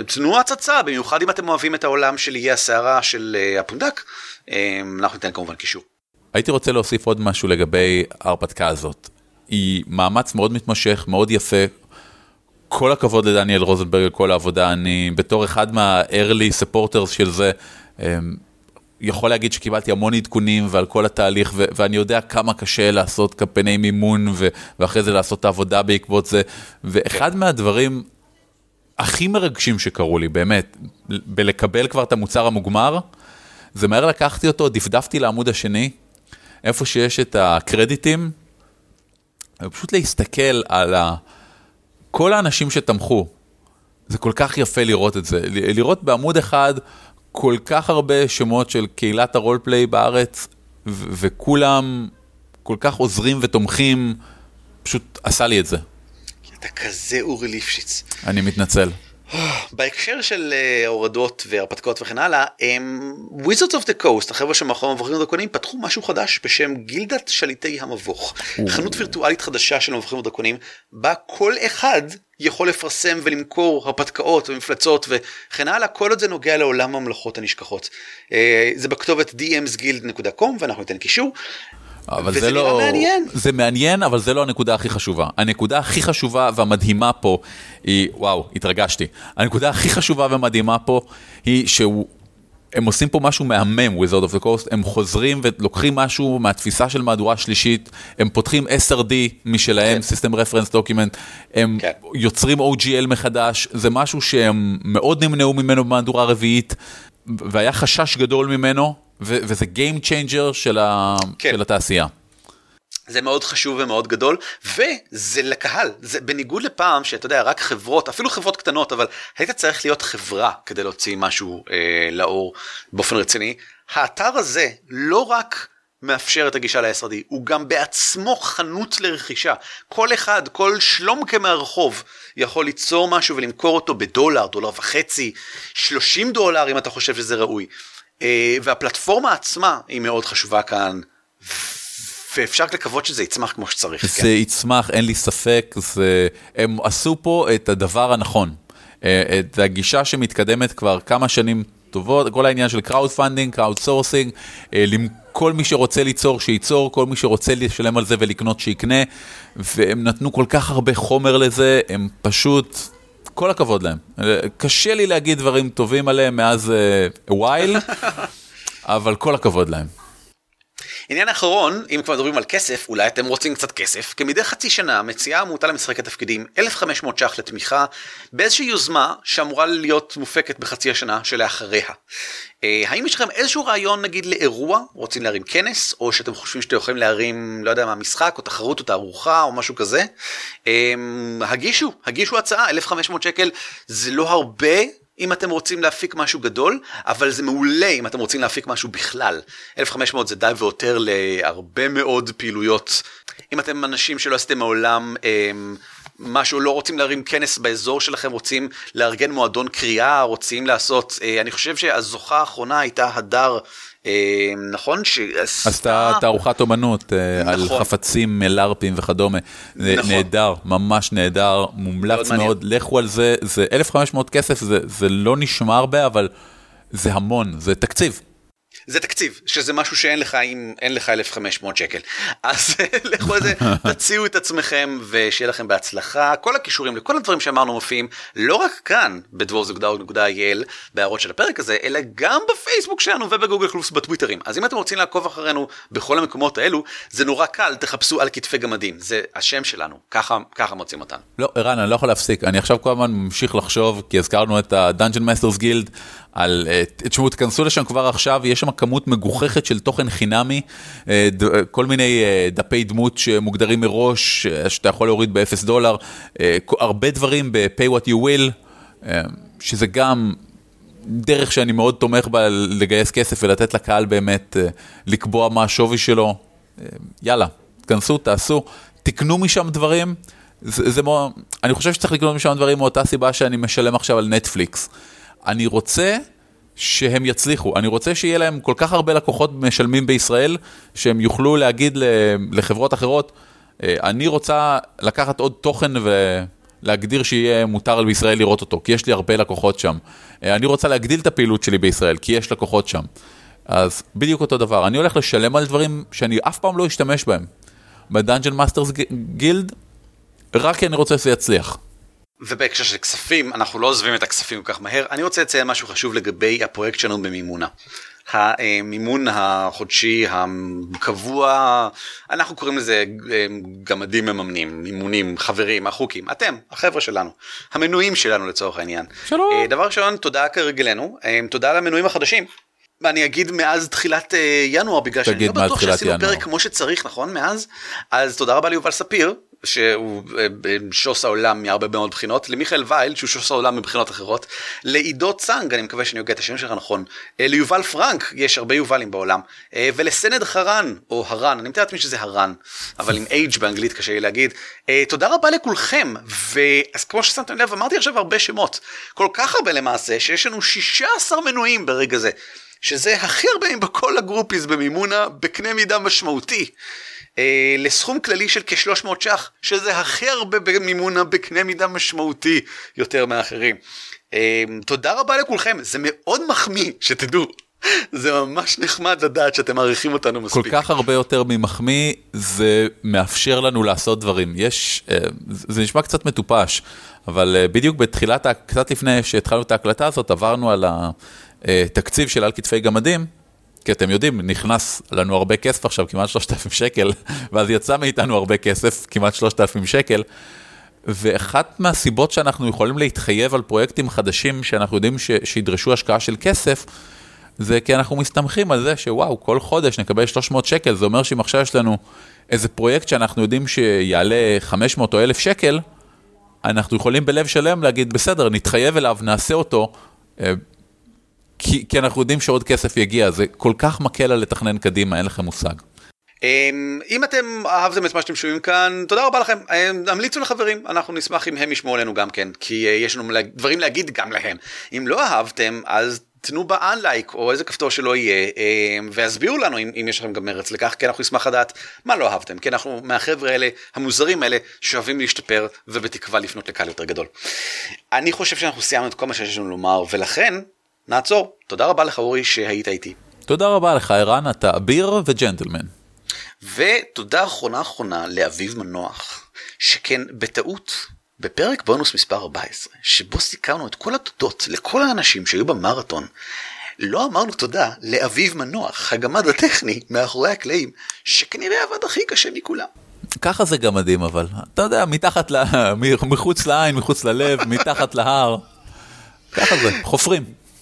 תנו הצצה, במיוחד אם אתם אוהבים את העולם של איי הסערה של uh, הפונדק, um, אנחנו ניתן כמובן קישור. הייתי רוצה להוסיף עוד משהו לגבי ההרפתקה הזאת. היא מאמץ מאוד מתמשך, מאוד יפה. כל הכבוד לדניאל רוזנברג על כל העבודה, אני בתור אחד מה-early supporters של זה, אמ, יכול להגיד שקיבלתי המון עדכונים ועל כל התהליך, ו- ואני יודע כמה קשה לעשות קמפייני מימון, ו- ואחרי זה לעשות את העבודה בעקבות זה. ואחד מהדברים הכי מרגשים שקרו לי, באמת, בלקבל כבר את המוצר המוגמר, זה מהר לקחתי אותו, דפדפתי לעמוד השני, איפה שיש את הקרדיטים, ופשוט להסתכל על ה... כל האנשים שתמכו. זה כל כך יפה לראות את זה, לראות בעמוד אחד כל כך הרבה שמות של קהילת הרולפליי בארץ, ו- וכולם כל כך עוזרים ותומכים, פשוט עשה לי את זה. אתה כזה אורי ליפשיץ. אני מתנצל. בהקשר של אה, הורדות והרפתקאות וכן הלאה, הם Wizards of the Coast, החבר'ה שמאחורי מבוכים ודרקונים, פתחו משהו חדש בשם גילדת שליטי המבוך. חנות וירטואלית חדשה של מבוכים ודרקונים, בה כל אחד יכול לפרסם ולמכור הרפתקאות ומפלצות וכן הלאה, כל עוד זה נוגע לעולם הממלכות הנשכחות. אה, זה בכתובת dmsguild.com ואנחנו ניתן קישור. אבל זה לא... מעניין. זה מעניין, אבל זה לא הנקודה הכי חשובה. הנקודה הכי חשובה והמדהימה פה היא, וואו, התרגשתי. הנקודה הכי חשובה ומדהימה פה היא שהוא... הם עושים פה משהו מהמם, Wizard of the Coast, הם חוזרים ולוקחים משהו מהתפיסה של מהדורה שלישית, הם פותחים SRD משלהם, כן. System Reference Document, הם כן. יוצרים OGL מחדש, זה משהו שהם מאוד נמנעו ממנו במהדורה רביעית, והיה חשש גדול ממנו, וזה Game Changer של, ה- כן. של התעשייה. זה מאוד חשוב ומאוד גדול, וזה לקהל, זה בניגוד לפעם שאתה יודע, רק חברות, אפילו חברות קטנות, אבל היית צריך להיות חברה כדי להוציא משהו אה, לאור באופן רציני. האתר הזה לא רק מאפשר את הגישה ל-SRD, הוא גם בעצמו חנות לרכישה. כל אחד, כל שלומקה מהרחוב יכול ליצור משהו ולמכור אותו בדולר, דולר וחצי, 30 דולר אם אתה חושב שזה ראוי. אה, והפלטפורמה עצמה היא מאוד חשובה כאן. ואפשר לקוות שזה יצמח כמו שצריך. זה כן. יצמח, אין לי ספק, זה... הם עשו פה את הדבר הנכון. אה, את הגישה שמתקדמת כבר כמה שנים טובות, כל העניין של crowdfunding, crowdsourcing, כל מי שרוצה ליצור שייצור, כל מי שרוצה לשלם על זה ולקנות שיקנה, והם נתנו כל כך הרבה חומר לזה, הם פשוט, כל הכבוד להם. קשה לי להגיד דברים טובים עליהם מאז uh, while, אבל כל הכבוד להם. עניין אחרון, אם כבר מדברים על כסף, אולי אתם רוצים קצת כסף, כמדי חצי שנה מציעה עמותה למשחקי תפקידים 1,500 ש"ח לתמיכה באיזושהי יוזמה שאמורה להיות מופקת בחצי השנה שלאחריה. אה, האם יש לכם איזשהו רעיון נגיד לאירוע, רוצים להרים כנס, או שאתם חושבים שאתם יכולים להרים, לא יודע מה, משחק או תחרות או תערוכה או משהו כזה? אה, הגישו, הגישו הצעה, 1,500 שקל זה לא הרבה. אם אתם רוצים להפיק משהו גדול, אבל זה מעולה אם אתם רוצים להפיק משהו בכלל. 1500 זה די ויותר להרבה מאוד פעילויות. אם אתם אנשים שלא עשיתם מעולם אמ, משהו, לא רוצים להרים כנס באזור שלכם, רוצים לארגן מועדון קריאה, רוצים לעשות, אה, אני חושב שהזוכה האחרונה הייתה הדר. אה, נכון עשתה תערוכת אומנות אה, נכון. על חפצים לארפים וכדומה, נכון. נהדר, ממש נהדר, מומלץ מאוד, לכו על זה, זה 1,500 כסף, זה לא נשמע הרבה, אבל זה המון, זה תקציב. זה תקציב, שזה משהו שאין לך אם אין לך 1,500 שקל. אז לכו על זה, תציעו את עצמכם ושיהיה לכם בהצלחה. כל הכישורים לכל הדברים שאמרנו מופיעים לא רק כאן בדבורזוגדאו.il בהערות של הפרק הזה, אלא גם בפייסבוק שלנו ובגוגל פלוס בטוויטרים. אז אם אתם רוצים לעקוב אחרינו בכל המקומות האלו, זה נורא קל, תחפשו על כתפי גמדים, זה השם שלנו, ככה, ככה מוצאים אותנו. לא, ערן, אני לא יכול להפסיק, אני עכשיו כל הזמן ממשיך לחשוב, כי הזכרנו את ה-Dungeon Masters Guild, על, אה, תשמעו, תכנסו לשם כבר עכשיו, יש שם כמות מגוחכת של תוכן חינמי, אה, כל מיני אה, דפי דמות שמוגדרים מראש, שאתה יכול להוריד ב-0 דולר, הרבה דברים ב-pay what you will, שזה גם דרך שאני מאוד תומך בה לגייס כסף ולתת לקהל באמת לקבוע מה השווי שלו. יאללה, תכנסו, תעשו, תקנו משם דברים. זה, זה אני חושב שצריך לקנות משם דברים מאותה סיבה שאני משלם עכשיו על נטפליקס. אני רוצה שהם יצליחו, אני רוצה שיהיה להם כל כך הרבה לקוחות משלמים בישראל, שהם יוכלו להגיד לחברות אחרות, אה, אני רוצה לקחת עוד תוכן ולהגדיר שיהיה מותר בישראל לראות אותו, כי יש לי הרבה לקוחות שם. אה, אני רוצה להגדיל את הפעילות שלי בישראל, כי יש לקוחות שם. אז בדיוק אותו דבר, אני הולך לשלם על דברים שאני אף פעם לא אשתמש בהם. ב Dungeon Masters Guild, רק כי אני רוצה שזה יצליח. ובהקשר של כספים, אנחנו לא עוזבים את הכספים כל כך מהר. אני רוצה לציין משהו חשוב לגבי הפרויקט שלנו במימונה. המימון החודשי הקבוע, אנחנו קוראים לזה אה, גמדים מממנים, מימונים, חברים, החוקים, אתם, החבר'ה שלנו, המנויים שלנו לצורך העניין. שלום. אה, דבר ראשון, תודה כרגלנו, אה, תודה למנויים החדשים. ואני אגיד מאז תחילת ינואר, בגלל שאני לא בטוח שעשינו פרק כמו שצריך, נכון? מאז? אז תודה רבה ליובל ספיר, שהוא אה, שוס העולם מהרבה מאוד בחינות, למיכאל וייל שהוא שוס העולם מבחינות אחרות, לעידו צאנג, אני מקווה שאני הוגה את השם שלך נכון, אה, ליובל פרנק, יש הרבה יובלים בעולם, אה, ולסנד חרן, או הרן, אני מתאר לעצמי שזה הרן, אבל עם H באנגלית קשה לי להגיד. תודה רבה לכולכם, ואז כמו ששמתם לב, אמרתי עכשיו הרבה שמות, כל כך הרבה למעשה, שיש לנו 16 מנויים ברגע זה, שזה הכי הרבה בכל הגרופיס במימונה, בקנה מידה משמעותי. אה, לסכום כללי של כ-300 ש"ח, שזה הכי הרבה במימונה בקנה מידה משמעותי יותר מאחרים. אה, תודה רבה לכולכם, זה מאוד מחמיא, שתדעו. זה ממש נחמד לדעת שאתם מעריכים אותנו מספיק. כל כך הרבה יותר ממחמיא, זה מאפשר לנו לעשות דברים. יש, אה, זה נשמע קצת מטופש, אבל אה, בדיוק בתחילת, קצת לפני שהתחלנו את ההקלטה הזאת, עברנו על התקציב אה, של על כתפי גמדים, כי אתם יודעים, נכנס לנו הרבה כסף עכשיו, כמעט 3,000 שקל, ואז יצא מאיתנו הרבה כסף, כמעט 3,000 שקל. ואחת מהסיבות שאנחנו יכולים להתחייב על פרויקטים חדשים שאנחנו יודעים ש, שידרשו השקעה של כסף, זה כי אנחנו מסתמכים על זה שוואו, כל חודש נקבל 300 שקל, זה אומר שאם עכשיו יש לנו איזה פרויקט שאנחנו יודעים שיעלה 500 או 1,000 שקל, אנחנו יכולים בלב שלם להגיד, בסדר, נתחייב אליו, נעשה אותו, אה, כי, כי אנחנו יודעים שעוד כסף יגיע, זה כל כך מקל על לתכנן קדימה, אין לכם מושג. אמ, אם אתם אהבתם את מה שאתם שומעים כאן, תודה רבה לכם, אמ, המליצו לחברים, אנחנו נשמח אם הם ישמעו עלינו גם כן, כי אה, יש לנו דברים להגיד גם להם. אם לא אהבתם, אז תנו בה אנלייק או איזה כפתור שלא יהיה אמ, והסבירו לנו אם, אם יש לכם גם מרץ לכך כי אנחנו נשמח לדעת מה לא אהבתם כי אנחנו מהחבר'ה האלה המוזרים האלה שאוהבים להשתפר ובתקווה לפנות לקהל יותר גדול. אני חושב שאנחנו סיימנו את כל מה שיש לנו לומר ולכן נעצור. תודה רבה לך אורי שהיית איתי. תודה רבה לך ערן, אתה אביר וג'נטלמן. ותודה אחרונה אחרונה לאביב מנוח, שכן בטעות, בפרק בונוס מספר 14, שבו סיכרנו את כל התודות לכל האנשים שהיו במרתון, לא אמרנו תודה לאביב מנוח, הגמד הטכני מאחורי הקלעים, שכנראה עבד הכי קשה מכולם. ככה זה גמדים אבל, אתה יודע, מתחת ל... מחוץ לעין, מחוץ ללב, מתחת להר, ככה זה, חופרים.